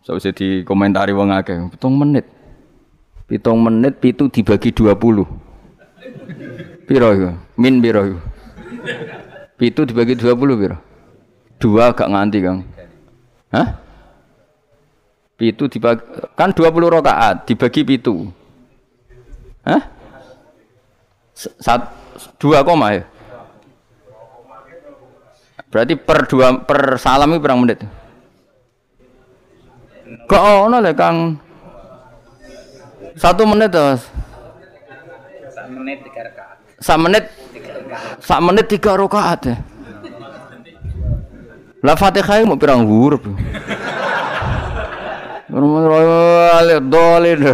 So bisa dikomentari wong akeh. Pitung menit. Pitung menit pitu dibagi 20. Piro iku? Min piro iku? Pitu dibagi 20 piro? Dua gak nganti, Kang. Hah? Pitu dibagi kan 20 rakaat dibagi pitu. Hah? Sat, dua koma ya? Berarti per dua per salam itu berapa menit? Kok ono le Kang? Satu menit terus. Satu menit tiga rakaat. Satu menit. Menit tiga rakaat ya. Lah Fatihah mau pirang huruf. Dolin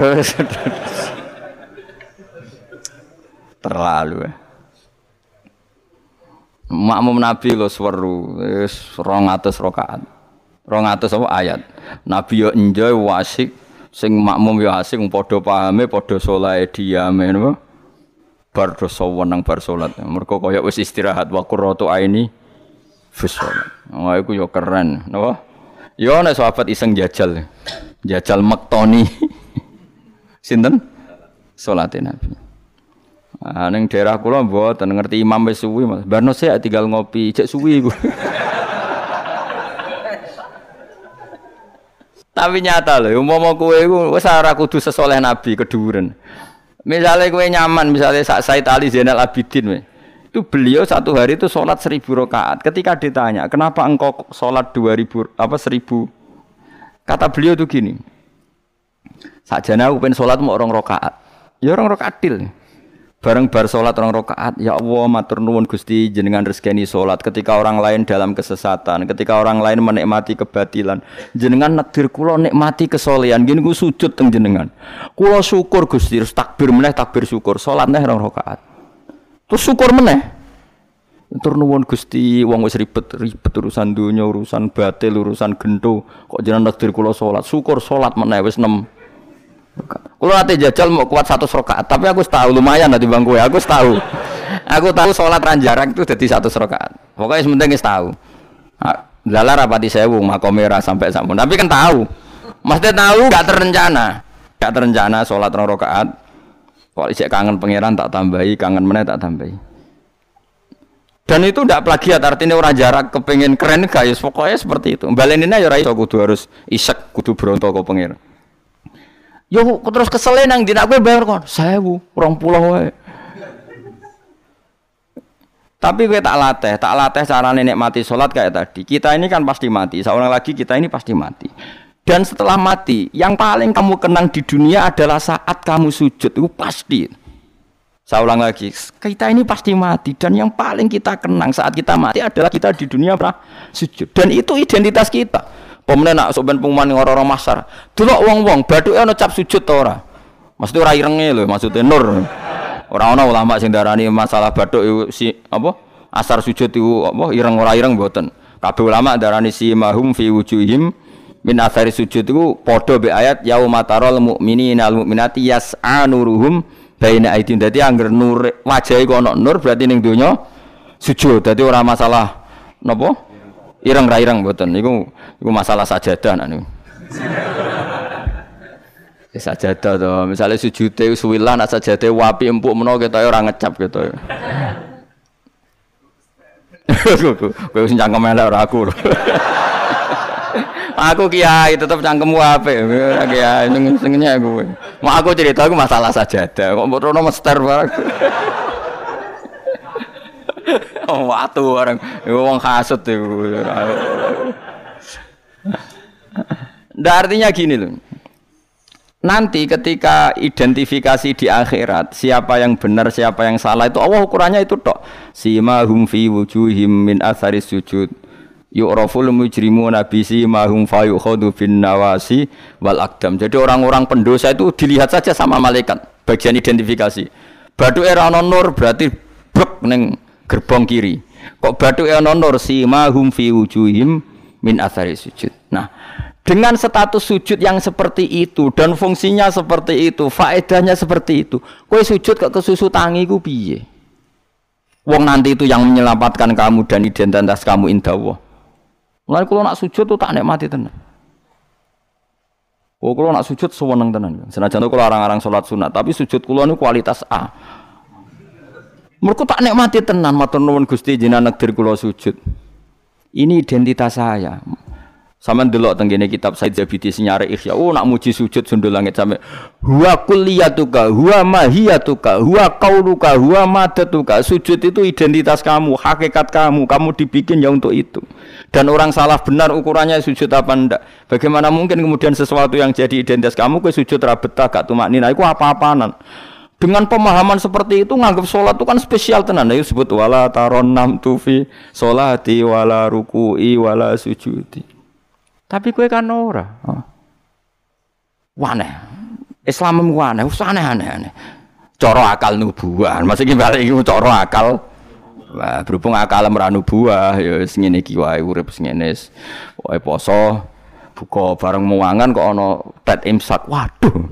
terlalu ya. Makmum Nabi lo seru, rong atas rokaat, rong atas apa ayat. Nabi yo enjoy wasik, sing makmum yo asik, podo pahame, podo solai diame, napa? Bar dosa wenang bar salat. Mergo kaya wis istirahat wa qurratu aini fi salat. Wah iku yo keren, napa? Yo nek sahabat iseng jajal. Jajal mektoni. Sinten? Salatnya Nabi. Ah ning daerah kula mboten ngerti imam wis suwi Mas. Barno sik tinggal ngopi, cek suwi iku. Tapi nyata lho, umpama kowe iku wis ora kudu sesoleh Nabi keduren. Misalnya kowe nyaman, misalnya Sak Said Ali Zainal Abidin we. Itu beliau satu hari itu sholat seribu rakaat. Ketika ditanya, kenapa engkau sholat dua ribu apa seribu? Kata beliau itu gini. Sajana aku pengen sholat mau orang rakaat. Ya orang rakaat til. Bareng bar sholat orang rokaat, ya Allah matur nuwun Gusti jenengan rezeki sholat ketika orang lain dalam kesesatan, ketika orang lain menikmati kebatilan, jenengan nakdir kulo nikmati kesolehan, gini gue sujud teng jenengan, kulo syukur Gusti, terus takbir meneh takbir syukur, sholat neh orang rokaat, terus syukur meneh, Tur nuwun Gusti wong wis ribet ribet urusan dunia urusan batil urusan gento kok jenengan nakdir kulo sholat syukur sholat meneh wis nem kalau nanti jajal mau kuat satu rakaat, tapi aku tahu lumayan nanti bang gue. Aku tahu, aku tahu sholat ranjarang itu jadi satu rakaat. Pokoknya sementing tahu. Lala rapati sewu makomera sampai sampun. Tapi kan tahu, maksudnya tahu gak terencana, gak terencana sholat rakaat. Kalau isek kangen pangeran tak tambahi, kangen mana tak tambahi. Dan itu tidak plagiat artinya orang jarak kepengen keren guys pokoknya seperti itu. Baleninnya ya raiso kudu harus isek kudu berontok ke pangeran. Yo terus kesel nang dina kowe bayar kon 1000, 20 wae. Tapi gue tak latih, tak latih cara nenek mati sholat kayak tadi. Kita ini kan pasti mati, seorang lagi kita ini pasti mati. Dan setelah mati, yang paling kamu kenang di dunia adalah saat kamu sujud, itu pasti. Saya ulang lagi, kita ini pasti mati dan yang paling kita kenang saat kita mati adalah kita di dunia pernah sujud. Dan itu identitas kita. Pemenang nak soben pengumuman orang-orang masar. Delok wong-wong bathuke ana cap sujud ta ora? Maksudnya ora irenge lho, maksudnya nur. Ora ana ulama sing darani masalah bathuk si apa? Asar sujud iku apa ireng ora ireng mboten. Kabeh ulama darani si mahum fi wujuhim min asari sujud iku padha be ayat yauma taral mu'minina al mu'minati yas'a nuruhum baina aidin. Dadi angger nur wajah iku ana nur berarti ning donya sujud. Dadi ora masalah napa? ireng ra ireng mboten niku iku masalah sajadah nak niku ya sajadah to misale sujude suwilan nak sajadah wapi empuk menawa kita ora ngecap gitu kowe wis cangkem elek ora aku aku kiai tetep cangkem wape kiai senengnya aku mau aku cerita aku masalah sajadah kok mbok mester barang oh, watu orang wong kasut itu. Nah, artinya gini loh. Nanti ketika identifikasi di akhirat siapa yang benar siapa yang salah itu Allah ukurannya itu tok. Sima hum fi wujuhim min atharis sujud. Yu'raful mujrimuna bi simahum fayukhadu bin nawasi wal akdam. Jadi orang-orang pendosa itu dilihat saja sama malaikat bagian identifikasi. Badu era nur berarti brek neng gerbong kiri. Kok batu ana nur simahum fi wujuhim min athari sujud. Nah, dengan status sujud yang seperti itu dan fungsinya seperti itu, faedahnya seperti itu. Kowe sujud kok kesusu tangi ku piye? Wong nanti itu yang menyelamatkan kamu dan identitas kamu indah Allah. Mulai kalau nak sujud tuh tak nikmati tenan. Oh, kalau nak sujud sewenang tenan. Senajan tuh kalau orang-orang sholat sunat, tapi sujud kulo ini kualitas A. Mereka tak nikmati tenan matur nuwun Gusti jenengan negdir kula sujud. Ini identitas saya. Sama delok tenggene kitab Said Zabidi sinyare Ihya. Oh nak muji sujud sundul langit sampe huwa kulliyatuka, huwa mahiyatuka, huwa qauluka, huwa madatuka. Sujud itu identitas kamu, hakikat kamu. Kamu dibikin ya untuk itu. Dan orang salah benar ukurannya sujud apa ndak. Bagaimana mungkin kemudian sesuatu yang jadi identitas kamu ke sujud rabetah gak tumak nina iku apa-apaanan. Dengan pemahaman seperti itu nganggap sholat itu kan spesial tenan. Ayo sebut wala taron nam tufi sholati wala ruku'i wala sujudi. Tapi kue kan ora. Oh. Waneh. Islam waneh, usah aneh-aneh. Coro akal nubuah. Maksudnya balik itu coro akal. Wah, berhubung akal meranu buah, ya ngene iki wae urip. Wae poso buka bareng muangan kok ana tet imsak. Waduh.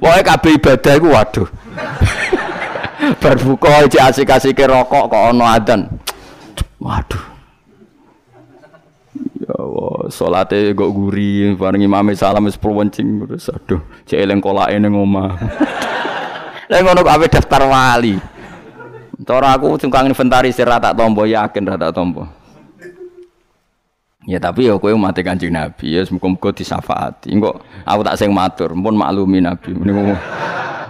Wae kabeh ibadah iku waduh. Bar buka asik-asike rokok kok ana. Waduh. Allah, salate kok guri, bareng imame salam wis wencing terus aduh, cek eling kolake ning omah. Lah ngono kok daftar wali. Cara aku tukang inventarisir ra tak tombo yakin ra tak tombo. Ya tapi ya kowe mati Kanjeng Nabi ya muga-muga disafaati. Engko aku tak sing matur, pun maklumi Nabi. Niku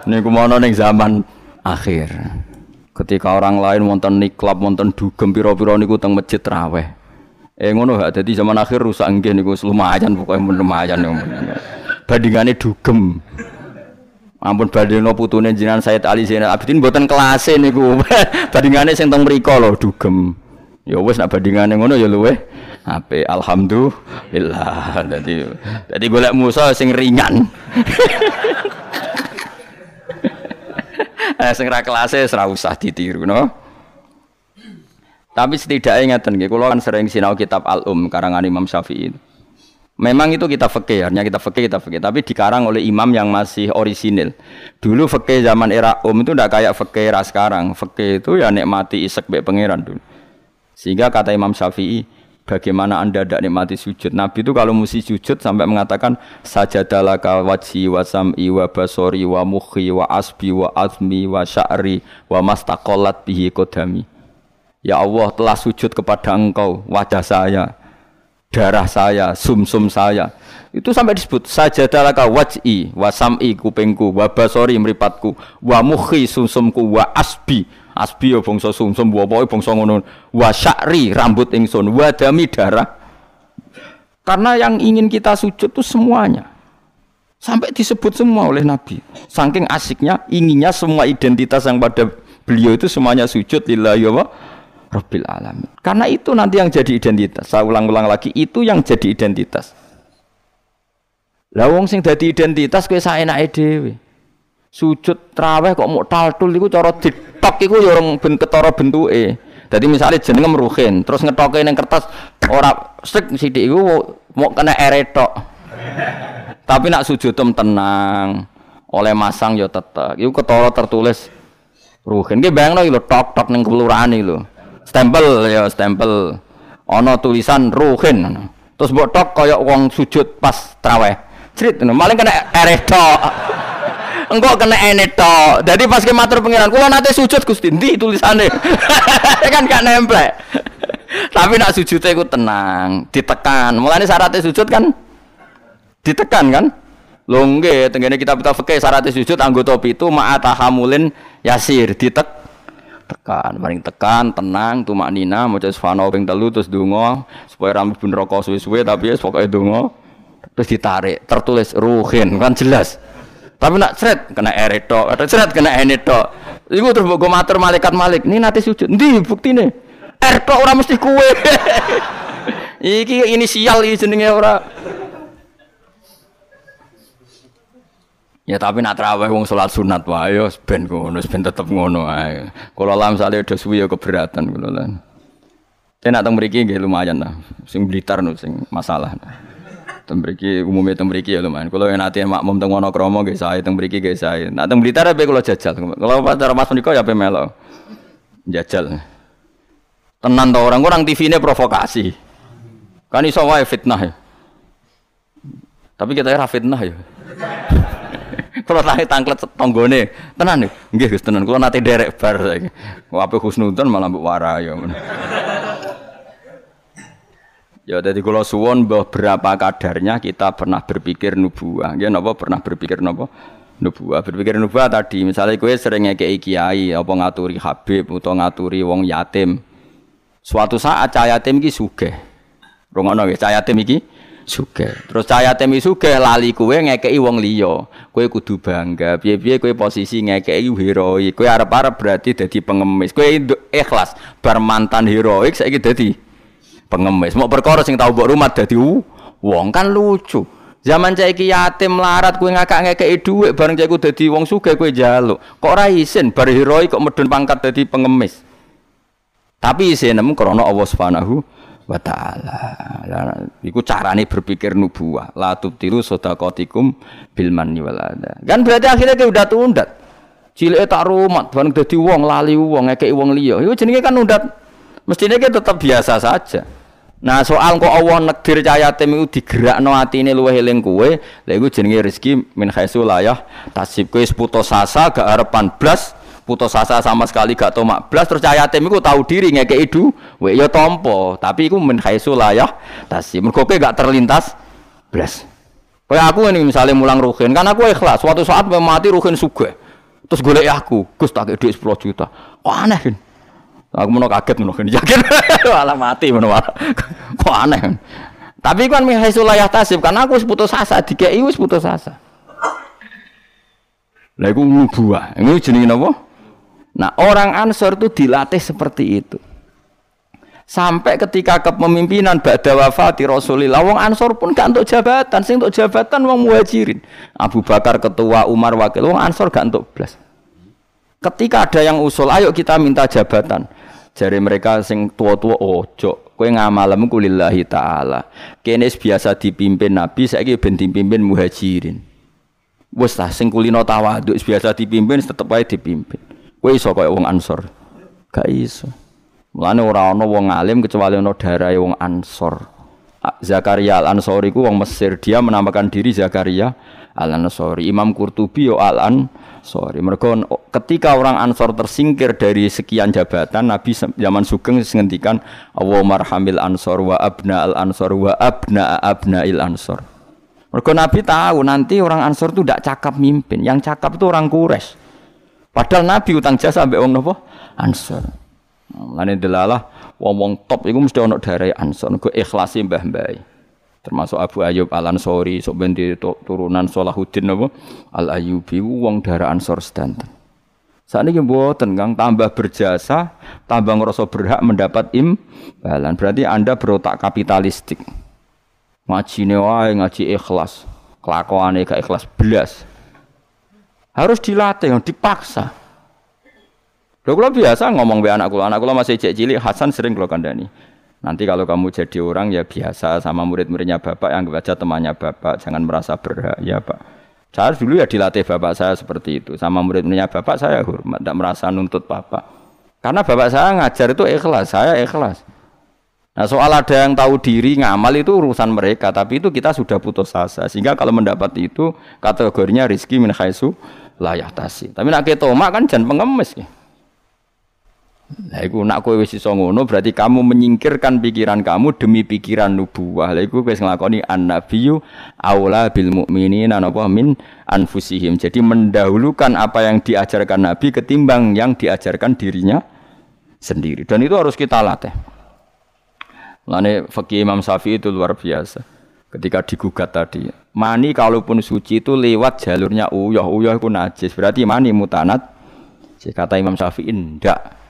niku mono ning zaman akhir. Ketika orang lain wonten niklab, wonten dugem pira-pira niku teng masjid raweh. Eh ngono gak jadi zaman akhir rusak nggih niku lumayan pokoknya mun lumayan ya. Bandingane dugem. Ampun badheno putune jenengan Said Ali Zainal Abidin mboten kelase niku. bandingane sing teng mriku lho dugem. Ya wis nak bandingane ngono ya luweh apik alhamdulillah. Dadi dadi golek musa sing ringan. Eh sing ra kelase ora usah ditiru no. Tapi setidaknya ingatan, nggih, kula kan sering sinau kitab Al-Um karangan Imam Syafi'i. Memang itu kita fikih, artinya kita fikih, kita fikih, tapi dikarang oleh imam yang masih orisinil. Dulu fikih zaman era Um itu tidak kayak fikih era sekarang. Fikih itu ya nikmati isek be pangeran dulu. Sehingga kata Imam Syafi'i, bagaimana anda tidak nikmati sujud? Nabi itu kalau mesti sujud sampai mengatakan sajadalaka wajhi wa sam'i wa basori wa mukhi wa asbi wa azmi wa sya'ri wa mastaqallat bihi kodami. Ya Allah telah sujud kepada engkau wajah saya darah saya sumsum -sum saya. Itu sampai disebut saja waj'i wa sam'i kupingku wa basori meripatku wa mukhi sumsumku wa asbi. Asbi ya bangsa sumsum wa pokoke bangsa ngono. Wa sya'ri rambut ingsun. Wa dami darah. Karena yang ingin kita sujud itu semuanya. Sampai disebut semua oleh Nabi. Saking asiknya inginnya semua identitas yang pada beliau itu semuanya sujud lillahi wa Rabbil alamin. Karena itu nanti yang jadi identitas. Saya ulang-ulang lagi, itu yang jadi identitas. Lah wong sing dadi identitas kowe saenake dhewe. Sujud traweh kok mau taltul iku cara ditok iku ya orang ben ketara bentuke. Dadi misalnya jenenge meruhin, terus ngetoke ning kertas ora sik sithik iku mau kena eretok. Tapi nak sujud tenang, oleh masang ya tetep. Iku ketara tertulis ruhin. Ki bayangno lho tok-tok ning kelurahan iki lho stempel ya stempel. Ana tulisan ruhin. Terus mbok tok kaya wong sujud pas traweh. Crit maling kena ereto engkau kena eneto jadi pas ke matur pengiran kula nate sujud Gusti. Ndi tulisane? Kan gak nempel tapi nak sujudnya itu tenang ditekan. Mulane syaratnya sujud kan? Ditekan kan? Longge, tenggene kita kita fikih syaratnya sujud anggota itu ma'atahamulin yasir. Ditek tekan paling tekan tenang tumak nina mau subhanahu ping telu terus dungo supaya rambut pun rokok suwe-suwe tapi ya pokoknya dungo terus ditarik tertulis ruhin kan jelas. Tapi nak seret kena ereto atau seret kena eneto itu terus gue matur malaikat malik ini nanti sujud. Di bukti nih erto orang mesti kue iki inisial ini jenenge orang Ya tapi nak terawih wong salat sunat wae yo ben ngono, ben tetep ngono ae. Kula lam sale do suwi yo keberatan kula lan. Ten nak teng mriki nggih lumayan lah. Sing Blitar no sing masalah. Teng mriki umume teng mriki ya lumayan. Kula yen ate makmum teng Wonokromo nggih sae teng mriki nggih sae. Nak teng Blitar ape kula jajal. Kula pas Mas menika ya ape melo. Jajal. Tenan to orang orang TV ini provokasi. Kan iso wae fitnah ya. Tapi kita ya fitnah ya. Kalau tangke tangklet tonggone, tenan nih, nggih Gus tenan. Kalau nanti derek bar saiki. Wape husnudzon malah mbok warai ya. Ya jadi kalau suwon berapa kadarnya kita pernah berpikir nubuah. Ya napa pernah berpikir napa? Nubuah. Berpikir nubuah tadi misalnya kue sering ngekei kiai apa ngaturi habib atau ngaturi wong yatim. Suatu saat cah yatim iki sugih. Rungono nggih cah yatim iki sugih. Terus iki sugih lali kue ngekei wong liya. Kue kudu bangga. Piye-piye kue posisi ngekei heroik. Kue arep-arep berarti dadi pengemis. Kue ikhlas bar mantan heroik saiki dadi pengemis. Mau perkara sing tau mbok rumah dadi wong kan lucu. Zaman cah iki yatim melarat kowe ngakak ngekeki dhuwit bareng iku dadi wong sugih kowe njaluk. Kok ora isin bar heroi kok medun pangkat dadi pengemis. Tapi isinem krana Allah Subhanahu wa taala. Iku carane berpikir nubuah. La tubtilu sadaqatikum bil manni wal Kan berarti akhirnya kowe udah tundat. Cilik tak rumat bareng dadi wong lali wong ngekeki wong liya. Iku jenenge kan undat. Mestinya kita tetap biasa saja. Nah soal kok Allah negdir cahaya tim itu digerakno atine luwih eling kowe, lha iku jenenge rezeki min khaisu layah tasib kowe putus asa gak arepan blas, putus asa sama sekali gak tomak blas terus cahaya tim iku tahu diri ngekeki duwe ya tampa, tapi iku min khaisu layah tasib. Mergo kowe gak terlintas blas. Kayak aku ini misalnya mulang ruhin, kan aku ikhlas. Suatu saat mati ruhin suge, terus golek aku, Gus tak duit 10 juta. Kok aneh kan? Aku mau kaget mau yakin malah mati mau Kok aneh. Tapi kan mihaisul layah tasib karena aku putus asa dikei putus asa. Lah iku nubuah. Ini jenenge napa? Nah, orang Ansor itu dilatih seperti itu. Sampai ketika kepemimpinan ba'da wafati Rasulillah, wong Ansor pun gak untuk jabatan, sing untuk jabatan wong Muhajirin. Abu Bakar ketua, Umar wakil, wong Ansor gak untuk belas. Ketika ada yang usul, ayo kita minta jabatan. Jari mereka sing tua-tua ojo, kowe ngamalem ku lillahi taala. Kene biasa dipimpin Nabi, saiki ben dipimpin muhajirin. Wes lah sing kulino tawaduk biasa dipimpin tetep wae dipimpin. Kowe iso kaya wong Ansor. Gak iso. Mulane ora ana wong alim kecuali ana darahe wong Ansor. Zakaria Al-Ansori ku wong Mesir, dia menamakan diri Zakaria Al-Ansori. Imam Qurtubi yo Al-Ansori mereka ketika orang Ansor tersingkir dari sekian jabatan, Nabi zaman Sugeng menghentikan Allah marhamil Ansor wa abna al Ansor wa abna abna il Ansor. Mereka Nabi tahu nanti orang Ansor itu tidak cakap mimpin, yang cakap itu orang Quraisy. Padahal Nabi utang jasa sampai orang nopo? Ansor. Lain delalah wong-wong top itu mesti ono dari Ansor, gue ikhlasi mbah-mbah termasuk Abu Ayyub Al Ansori sok ben turunan Salahuddin apa Al Ayyubi wong darah Ansor sedanten. Saat ini mboten kang tambah berjasa tambah ngerasa berhak mendapat imbalan. Berarti anda berotak kapitalistik. Ngaji wae ngaji ikhlas. Kelakuan gak ikhlas belas harus dilatih dipaksa Lho kula biasa ngomong be anak kula, anak kula masih cek cilik Hasan sering kula kandani. Nanti kalau kamu jadi orang ya biasa sama murid-muridnya bapak yang baca temannya bapak, jangan merasa berhak ya pak. Saya dulu ya dilatih bapak saya seperti itu, sama murid-muridnya bapak saya hormat, tidak merasa nuntut bapak. Karena bapak saya ngajar itu ikhlas, saya ikhlas. Nah soal ada yang tahu diri ngamal itu urusan mereka, tapi itu kita sudah putus asa. Sehingga kalau mendapat itu kategorinya rizki min khaisu layak tasi. Tapi nak ketoma kan jangan pengemis ya. Lah iku nak kowe wis iso ngono berarti kamu menyingkirkan pikiran kamu demi pikiran nubuwah. Lah iku wis nglakoni an-nabiyyu aula bil mukminina napa min anfusihim. Jadi mendahulukan apa yang diajarkan Nabi ketimbang yang diajarkan dirinya sendiri. Dan itu harus kita latih. Lane fakih Imam Syafi'i itu luar biasa. Ketika digugat tadi, mani kalaupun suci itu lewat jalurnya uyah, uyah itu najis. Berarti mani mutanat. Kata Imam Syafi'i, ndak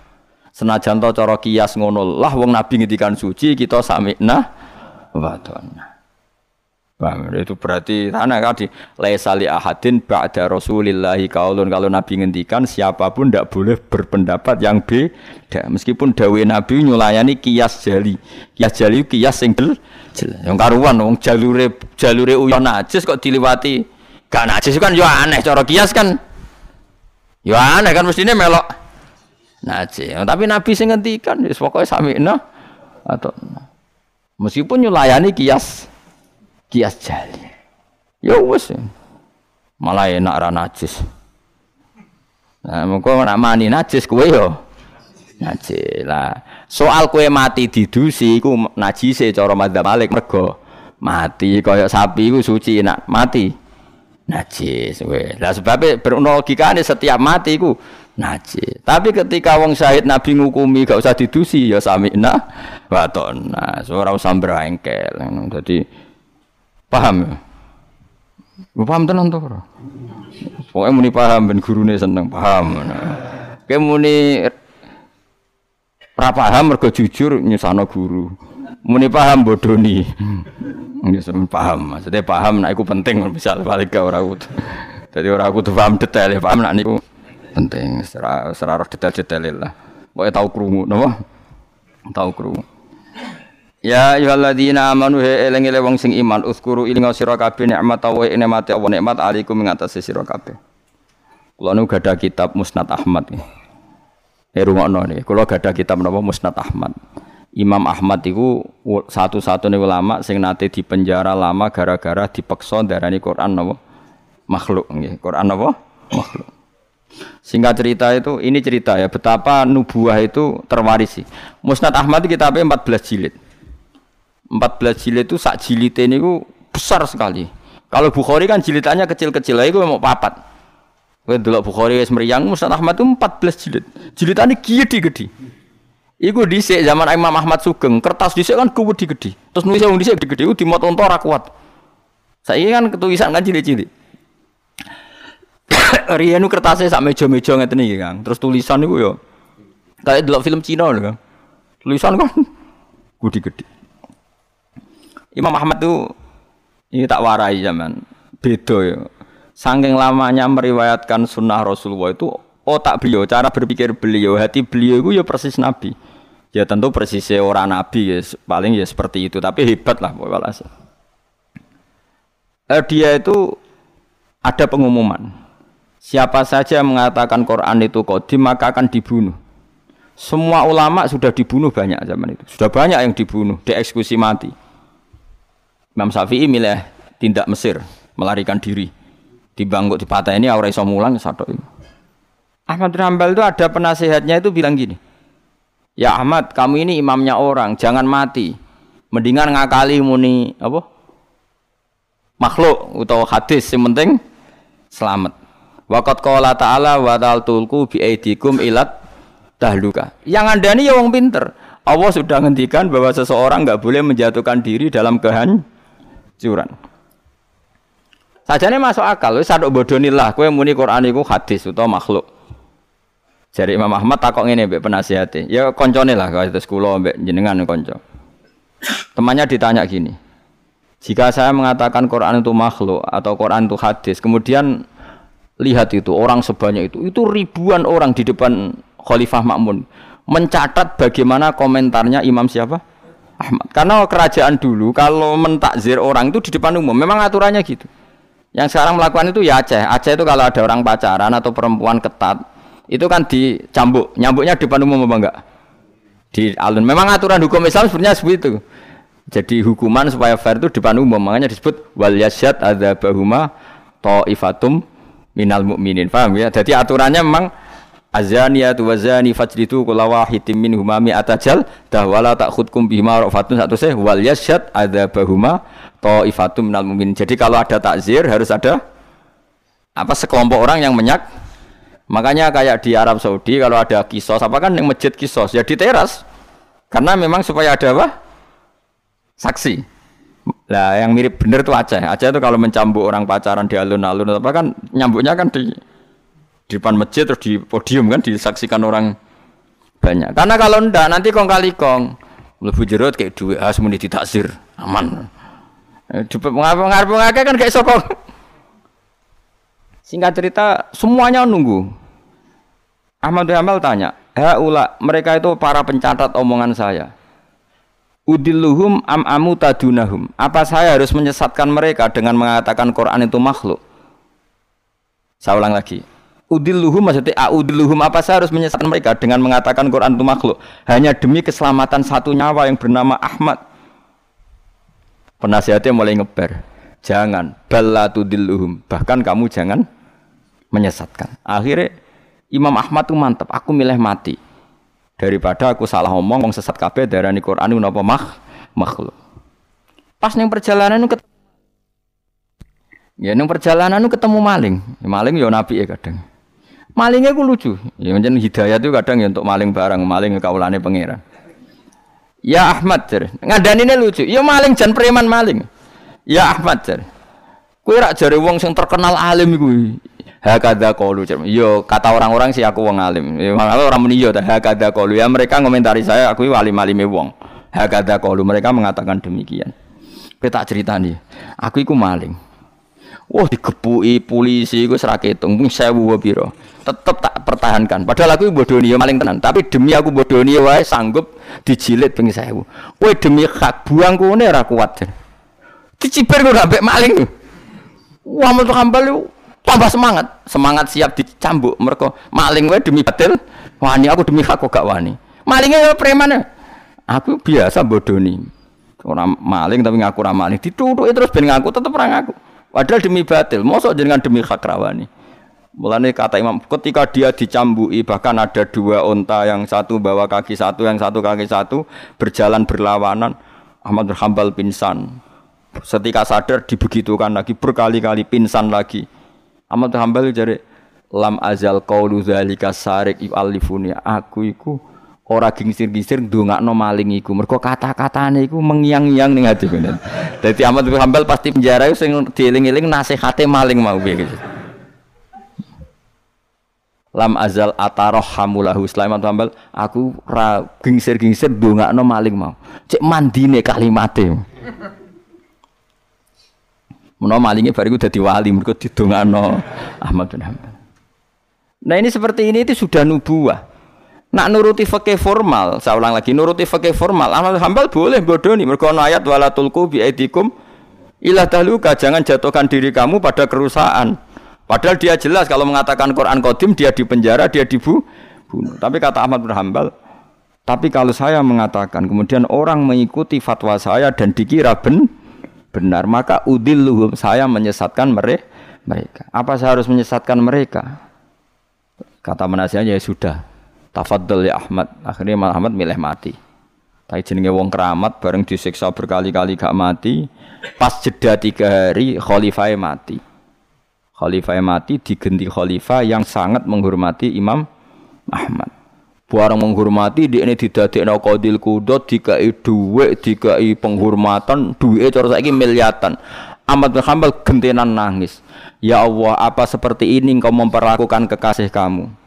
Senajan to cara kias ngono lah wong nabi ngendikan suci kita sami'na wa Bang, itu berarti tanah kadi laisali ahadin ba'da rasulillahi kaulun. Kalau nabi ngendikan siapa pun tidak boleh berpendapat yang beda. Meskipun dawe nabi nyulayani kias jali. Kias jali kias sing yang karuan wong jalure jalure uyon najis kok diliwati. Gak najis kan yo aneh cara kias kan. Yo aneh kan mestinya melok Naji. Tapi Nabi sing ngendikan wis pokoke atau meskipun nyulayani kias kias jali. Ya wis. Malah enak ra najis. Nah, mengko nak mani najis kowe yo Najis. Lah, soal kue mati didusi iku najise cara madzhab Malik mergo mati kaya sapi iku suci nak mati najis we. Lah sebabnya berlogikane setiap mati iku najis. Tapi ketika wong syahid Nabi ngukumi gak usah didusi ya samina wa tonna. Ora usah brengkel. Dadi paham ya? Paham tenan ora? Pokoknya muni paham ben gurune seneng paham. Kayak muni Ora paham mergo jujur nyusano guru. Muni paham bodoni. Ya paham, maksudnya paham nek iku penting misal balik ora kudu. Dadi ora kudu paham detail, ya paham nek niku penting secara detail-detail lah. Pokoke tau krungu napa? Tau krungu. Ya ayyuhalladzina amanu he eling-eling wong sing iman uskuru ilinga sira kabeh nikmat wa nikmate Allah nikmat alaikum ing atase sira kabeh. Kula nu gadah kitab Musnad Ahmad. Eh rungokno nih, kalau gak ada kitab menapa Musnad Ahmad. Imam Ahmad itu satu-satunya ulama sing nate di penjara lama gara-gara dipaksa darani Quran napa makhluk nggih. Quran napa makhluk. Singkat cerita itu, ini cerita ya betapa nubuah itu terwarisi. Musnad Ahmad kitabnya 14 jilid. 14 jilid itu sak jilid ini besar sekali. Kalau Bukhari kan jilidannya kecil-kecil, itu mau papat. Kowe delok Bukhari wis mriyang Musnad Ahmad itu 14 jilid. Jilidane gede-gede. Iku dhisik zaman Imam Ahmad Sugeng, kertas dhisik kan gede-gede. Terus nulis wong dhisik gede-gede iku dimot unta ora kuat. Saiki kan ketulisan kan cilik-cilik. Rianu kertasnya sak meja-meja ngeten iki, Kang. Terus tulisan niku yo kayak delok film Cina lho, Kang. Tulisan kan gede-gede. Imam Ahmad tuh ini tak warai zaman beda ya. Saking lamanya meriwayatkan sunnah Rasulullah itu otak beliau, cara berpikir beliau, hati beliau itu ya persis Nabi. Ya tentu persis orang Nabi ya paling ya seperti itu, tapi hebat lah. Eh, dia itu ada pengumuman. Siapa saja yang mengatakan Quran itu kodim maka akan dibunuh. Semua ulama sudah dibunuh banyak zaman itu. Sudah banyak yang dibunuh, dieksekusi mati. Imam Syafi'i milih tindak Mesir, melarikan diri di bangkuk di patah ini aura iso mulang satu ini. Ahmad bin Hambal itu ada penasehatnya itu bilang gini. Ya Ahmad, kamu ini imamnya orang, jangan mati. Mendingan ngakali muni apa? Makhluk atau hadis yang penting selamat. Waqat qala ta'ala wa tulku bi aidikum ilat dahluka. Yang Anda ini ya wong pinter. Allah sudah ngendikan bahwa seseorang nggak boleh menjatuhkan diri dalam kehancuran. Sajane masuk akal, wis sadok bodoni lah kowe muni Quran iku hadis utawa makhluk. Jadi Imam Ahmad takok ngene mbek penasihate. Ya koncone lah kalau itu kula mbek jenengan konco. Temannya ditanya gini. Jika saya mengatakan Quran itu makhluk atau Quran itu hadis, kemudian lihat itu orang sebanyak itu, itu ribuan orang di depan Khalifah Makmun mencatat bagaimana komentarnya Imam siapa? Ahmad. Karena kerajaan dulu kalau mentakzir orang itu di depan umum, memang aturannya gitu. Yang sekarang melakukan itu ya Aceh. Aceh itu kalau ada orang pacaran atau perempuan ketat, itu kan dicambuk. Nyambuknya di depan umum apa enggak? Di alun. Memang aturan hukum Islam sebenarnya seperti itu. Jadi hukuman supaya fair itu di depan umum. Makanya disebut wal yasyad ada bahuma ta'ifatum minal mukminin. Paham ya? Jadi aturannya memang azaniyatu wazani fajlitu kula wahidin minhuma mi'atajal dahwala ta'khudkum bihima rafatun satu seh wal bahuma ta'ifatum minal mu'minin. Jadi kalau ada takzir harus ada apa sekelompok orang yang menyak. Makanya kayak di Arab Saudi kalau ada kisos apa kan yang masjid kisos ya di teras. Karena memang supaya ada apa? Saksi. Lah yang mirip bener tuh Aceh. Aceh itu kalau mencambuk orang pacaran di alun-alun apa kan nyambuknya kan di di depan masjid terus di podium kan disaksikan orang banyak. Karena kalau ndak nanti kong kali kong lebih jerut kayak duit harus muni ditaksir aman. Cepet ngarep ngake kan kayak sokong. Singkat cerita, semuanya nunggu. Ahmad Hamal tanya, Haula, mereka itu para pencatat omongan saya. Udilluhum am amu tadunahum. Apa saya harus menyesatkan mereka dengan mengatakan Quran itu makhluk? Saya ulang lagi. Udilluhum maksudnya audilluhum apa saya harus menyesatkan mereka dengan mengatakan Quran itu makhluk hanya demi keselamatan satu nyawa yang bernama Ahmad Penasihatnya mulai ngeber. Jangan balatu dilluhum. Bahkan kamu jangan menyesatkan. Akhirnya Imam Ahmad tuh mantap. Aku milih mati Daripada aku salah ngomong wong sesat kabeh darani Quran napa mah makhluk. Pas ning perjalanan ket Ya ning perjalanan ketemu maling. Ya, maling ya nabi ya kadang. Malingnya ku lucu. Ya macam hidayah itu kadang ya untuk maling barang, maling kaulane pangeran. Ya Ahmad jar. ini lucu. Ya maling jan preman maling. Ya Ahmad jar. Kowe rak jare wong sing terkenal alim iku hakada qalu yo kata orang-orang sih aku wong alim ya orang muni yo hakada qalu ya mereka ngomentari saya aku alim-alime wong hakada qalu mereka mengatakan demikian kita cerita nih aku iku maling Wah digepuki polisi iku ora ketung mung 1000 piro. Tetep tak pertahankan. Padahal aku bodoni maling tenan, tapi demi aku bodoni wae sanggup dijilid ping 1000. Kowe demi hak buang kene ora kuat. Diciber kok ambek maling. Wah, mau kambal tambah semangat semangat siap dicambuk mereka maling gue demi batil wani aku demi hak kok gak wani malingnya preman aku biasa bodoni orang maling tapi ngaku ramah maling dituduh terus ben ngaku tetep orang ngaku padahal demi batil mosok dengan demi hak rawani. Mulane kata Imam ketika dia dicambui bahkan ada dua onta yang satu bawa kaki satu yang satu kaki satu berjalan berlawanan Ahmad bin Hambal pingsan. Setika sadar dibegitukan lagi berkali-kali pingsan lagi. Ahmad Hambal jare lam azal qaulu zalika sarik yu'allifuni. Aku iku ora gingsir-gingsir ndongakno maling iku mergo kata-katane iku mengiang-iang ning ati bener. Dadi Ahmad bin Hambal pasti penjara sing dieling-eling nasihate maling mau piye gitu. Lam azal ataroh hamulahu Sulaiman Hambal aku ra gingsir-gingsir ndongakno maling mau. Cek mandine kalimate. Menawa malingnya bariku dadi wali mergo didongano Ahmad bin Hanbal. Nah ini seperti ini itu sudah nubuah. Nak nuruti fakih formal, saya ulang lagi nuruti fakih formal. Ahmad bin Hanbal boleh bodoni mergo ayat wala tulqu bi aidikum ila tahluka jangan jatuhkan diri kamu pada kerusakan. Padahal dia jelas kalau mengatakan Quran Qadim dia di penjara, dia dibunuh. Tapi kata Ahmad bin Hanbal, tapi kalau saya mengatakan kemudian orang mengikuti fatwa saya dan dikira ben benar maka udilluhum saya menyesatkan mereka apa saya harus menyesatkan mereka kata menasihatnya ya sudah tafadhol ya Ahmad. Akhirnya Ahmad milih mati. Tapi jenenge wong keramat bareng disiksa berkali-kali gak mati pas jeda tiga hari khalifah mati. Khalifah mati digenti khalifah yang sangat menghormati Imam Ahmad. Barang menghormati di ini didadekno qadil kudot dikai dhuwit dikai penghormatan duwike cara saiki miliatan. Ahmad bin gentenan nangis. Ya Allah apa seperti ini engkau memperlakukan kekasih kamu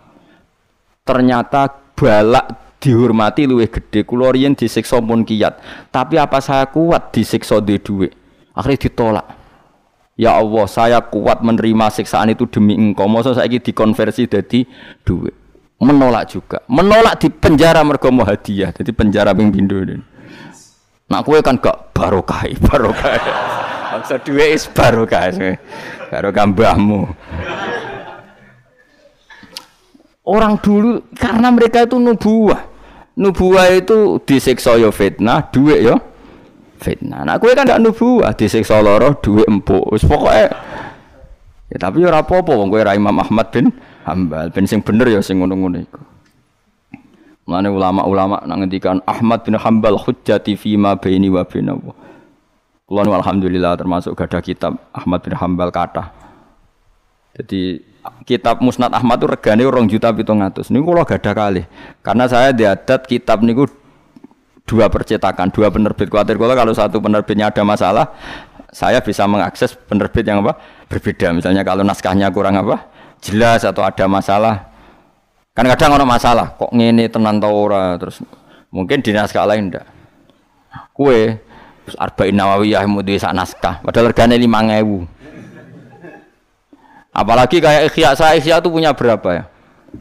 Ternyata balak dihormati luwih gede. Kula riyen disiksa pun kiat. Tapi apa saya kuat disiksa di dhuwit? Akhirnya ditolak. Ya Allah saya kuat menerima siksaan itu demi engkau. Masa saiki dikonversi jadi duit menolak juga. Menolak di penjara mergo hadiah jadi penjara ping pindho nak kue kan gak barokah barokah. Maksud duwe is barokah barokah mbahmu orang dulu karena mereka itu nubuah. Nubuah itu disiksa yo fitnah duit yo fitnah. Nah kue kan gak nubuah disiksa loro duit empuk. Wis pokoke ya tapi ora apa-apa wong kowe Imam Ahmad bin hambal. Ben sing bener ya sing ngono-ngono iku. Mane ulama-ulama nang ngendikan Ahmad bin Hambal hujjati fi ma baini wa bainahu. Kulo alhamdulillah termasuk gada kitab Ahmad bin Hambal kata. Jadi kitab Musnad Ahmad itu regane orang juta pitung atus. Ini kalau gada kali. Karena saya diadat kitab niku dua percetakan, dua penerbit. Khawatir kalau kalau satu penerbitnya ada masalah, saya bisa mengakses penerbit yang apa berbeda. Misalnya kalau naskahnya kurang apa, jelas atau ada masalah kan kadang orang masalah kok ngene tenan ora terus mungkin di naskah lain ndak kue arba'in nawawiyah mau di naskah padahal regane 5000 apalagi kayak ikhya saya ikhya itu punya berapa ya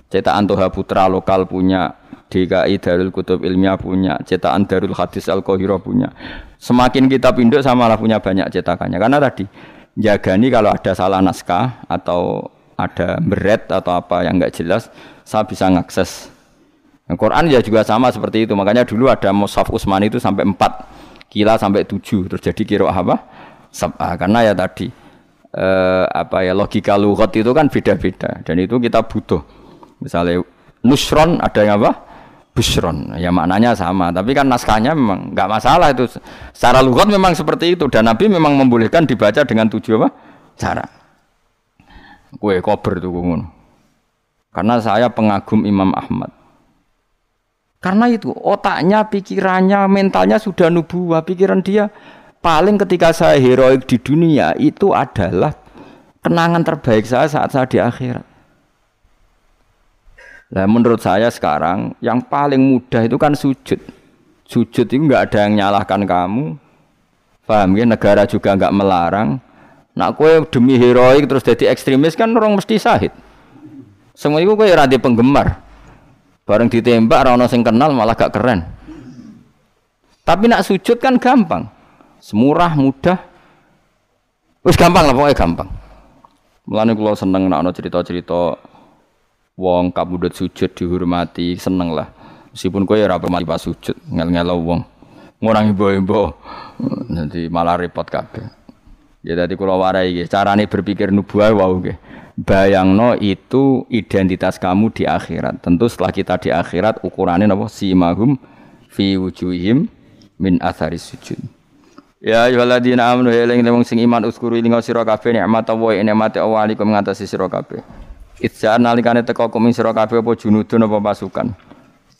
cetakan Toha Putra lokal punya DKI Darul Kutub Ilmiah punya cetakan Darul Hadis Al Qahira punya semakin kita pinduk sama lah punya banyak cetakannya karena tadi jagani kalau ada salah naskah atau ada beret atau apa yang nggak jelas, saya bisa ngakses. Yang Quran ya juga sama seperti itu. Makanya dulu ada Mushaf Utsmani itu sampai 4 kila sampai 7 terjadi kira apa? Sab'a karena ya tadi eh, apa ya logika lughat itu kan beda-beda dan itu kita butuh. Misalnya nusron ada yang apa? busron. Ya maknanya sama, tapi kan naskahnya memang nggak masalah itu. Secara lugat memang seperti itu dan Nabi memang membolehkan dibaca dengan tujuh apa? Cara. Kue kober tuh ngono. Karena saya pengagum Imam Ahmad. Karena itu otaknya, pikirannya, mentalnya sudah nubuah. Pikiran dia paling ketika saya heroik di dunia itu adalah kenangan terbaik saya saat saya di akhirat. Nah, menurut saya sekarang yang paling mudah itu kan sujud. Sujud itu nggak ada yang nyalahkan kamu. Paham ya? Negara juga nggak melarang. Nak kue demi heroik terus jadi ekstremis kan orang mesti sahid. Semua itu kue rada penggemar. Bareng ditembak orang sing kenal malah gak keren. Tapi nak sujud kan gampang. Semurah, mudah. Wis gampang lah pokoknya gampang. Mulane kula seneng nek cerita-cerita wong kabudut sujud dihormati seneng lah. Meskipun kowe ora mati pas sujud ngel-ngel wong. Ngurang ibu-ibu nanti malah repot kabeh. Ya tadi kalau warai gitu carane berpikir nubuah wow gitu bayangno itu identitas kamu di akhirat. Tentu setelah kita di akhirat ukurannya apa simahum fi wujuhim min athari sujud Ya ayyuhalladzina amanu eling wong sing iman uskuru ing sira kabeh nikmat Allah nikmate Allah alikum ngatasi sira kabeh Itza nalikane teko kum sira kabeh apa junudun apa pasukan.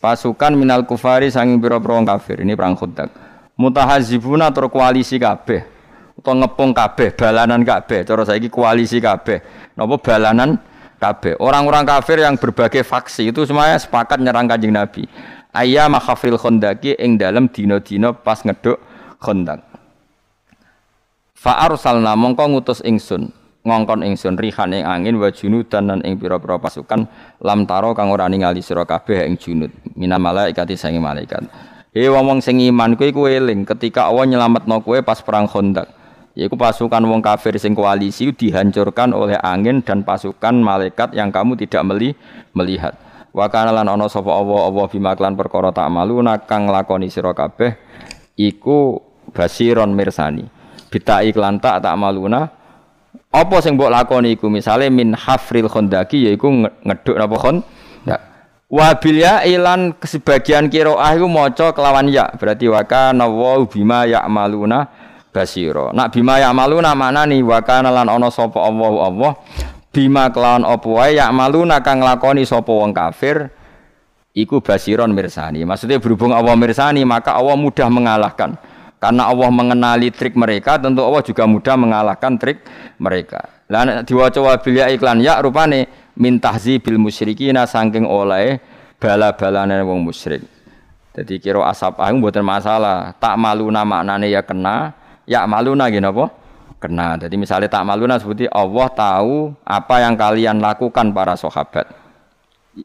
Pasukan minal kufari sanging pira-pira kafir. Ini perang Khandaq. Mutahazibuna tur koalisi kabeh. Utawa ngepung kabeh, balanan kabeh. Cara saiki koalisi kabeh. Napa balanan kabeh. Orang-orang kafir yang berbagai faksi itu semuanya sepakat nyerang Kanjeng Nabi. Ayya makhafil Khandaqi ing dalam dina-dina pas ngeduk Khandaq. Fa arsalna mongko ngutus ingsun ngongkon ingsun rihan ing angin wa junudan lan ing pira-pira pasukan lam taro kang ora ningali sira kabeh ing junud mina malaikat sange malaikat. He wong sing iman kuwi kuwi eling ketika Allah nyelametno kowe pas perang Khandaq. Yaiku pasukan wong kafir sing koalisi dihancurkan oleh angin dan pasukan malaikat yang kamu tidak meli melihat. Wa kana lan ana sapa Allah Allah bima klan perkara tak malu kang lakoni sira kabeh iku basiron mirsani bita iklan tak maluna. Apa sing mbok lakoni iku? Misale min hafril khondaki yaiku ngeduk napa khon? Ya wabil ya ilan sebagian qiraah iku maca kelawan ya. Berarti wa kana wa bima ya'maluna basira. Nak bima ya'maluna maknani wa kana lan ana sapa Allah Allah. Bima kelawan apa wae ya'maluna kang lakoni sapa wong kafir iku basiron mirsani. Maksudnya berhubung Allah mirsani maka Allah mudah mengalahkan karena Allah mengenali trik mereka, tentu Allah juga mudah mengalahkan trik mereka. Lah diwaca wabil ya iklan ya rupane min tahzibil musyrikina saking oleh bala-balane wong musyrik. Jadi kira asap agung buatan masalah. Tak maluna maknane ya kena, ya maluna gini apa? Kena. Jadi misalnya tak maluna seperti Allah tahu apa yang kalian lakukan para sahabat.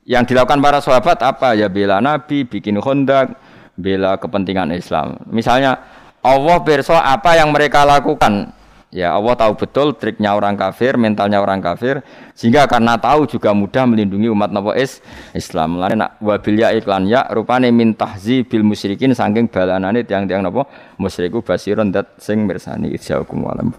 Yang dilakukan para sahabat apa? Ya bela Nabi, bikin hondak, bela kepentingan Islam. Misalnya Allah berso apa yang mereka lakukan. Ya Allah tahu betul triknya orang kafir, mentalnya orang kafir, sehingga karena tahu juga mudah melindungi umat Nabi is Islam. Lain nak wabilya iklan ya rupane min tahzi bil musyrikin saking balanane tiang-tiang napa musyriku basiron dat sing mirsani walam.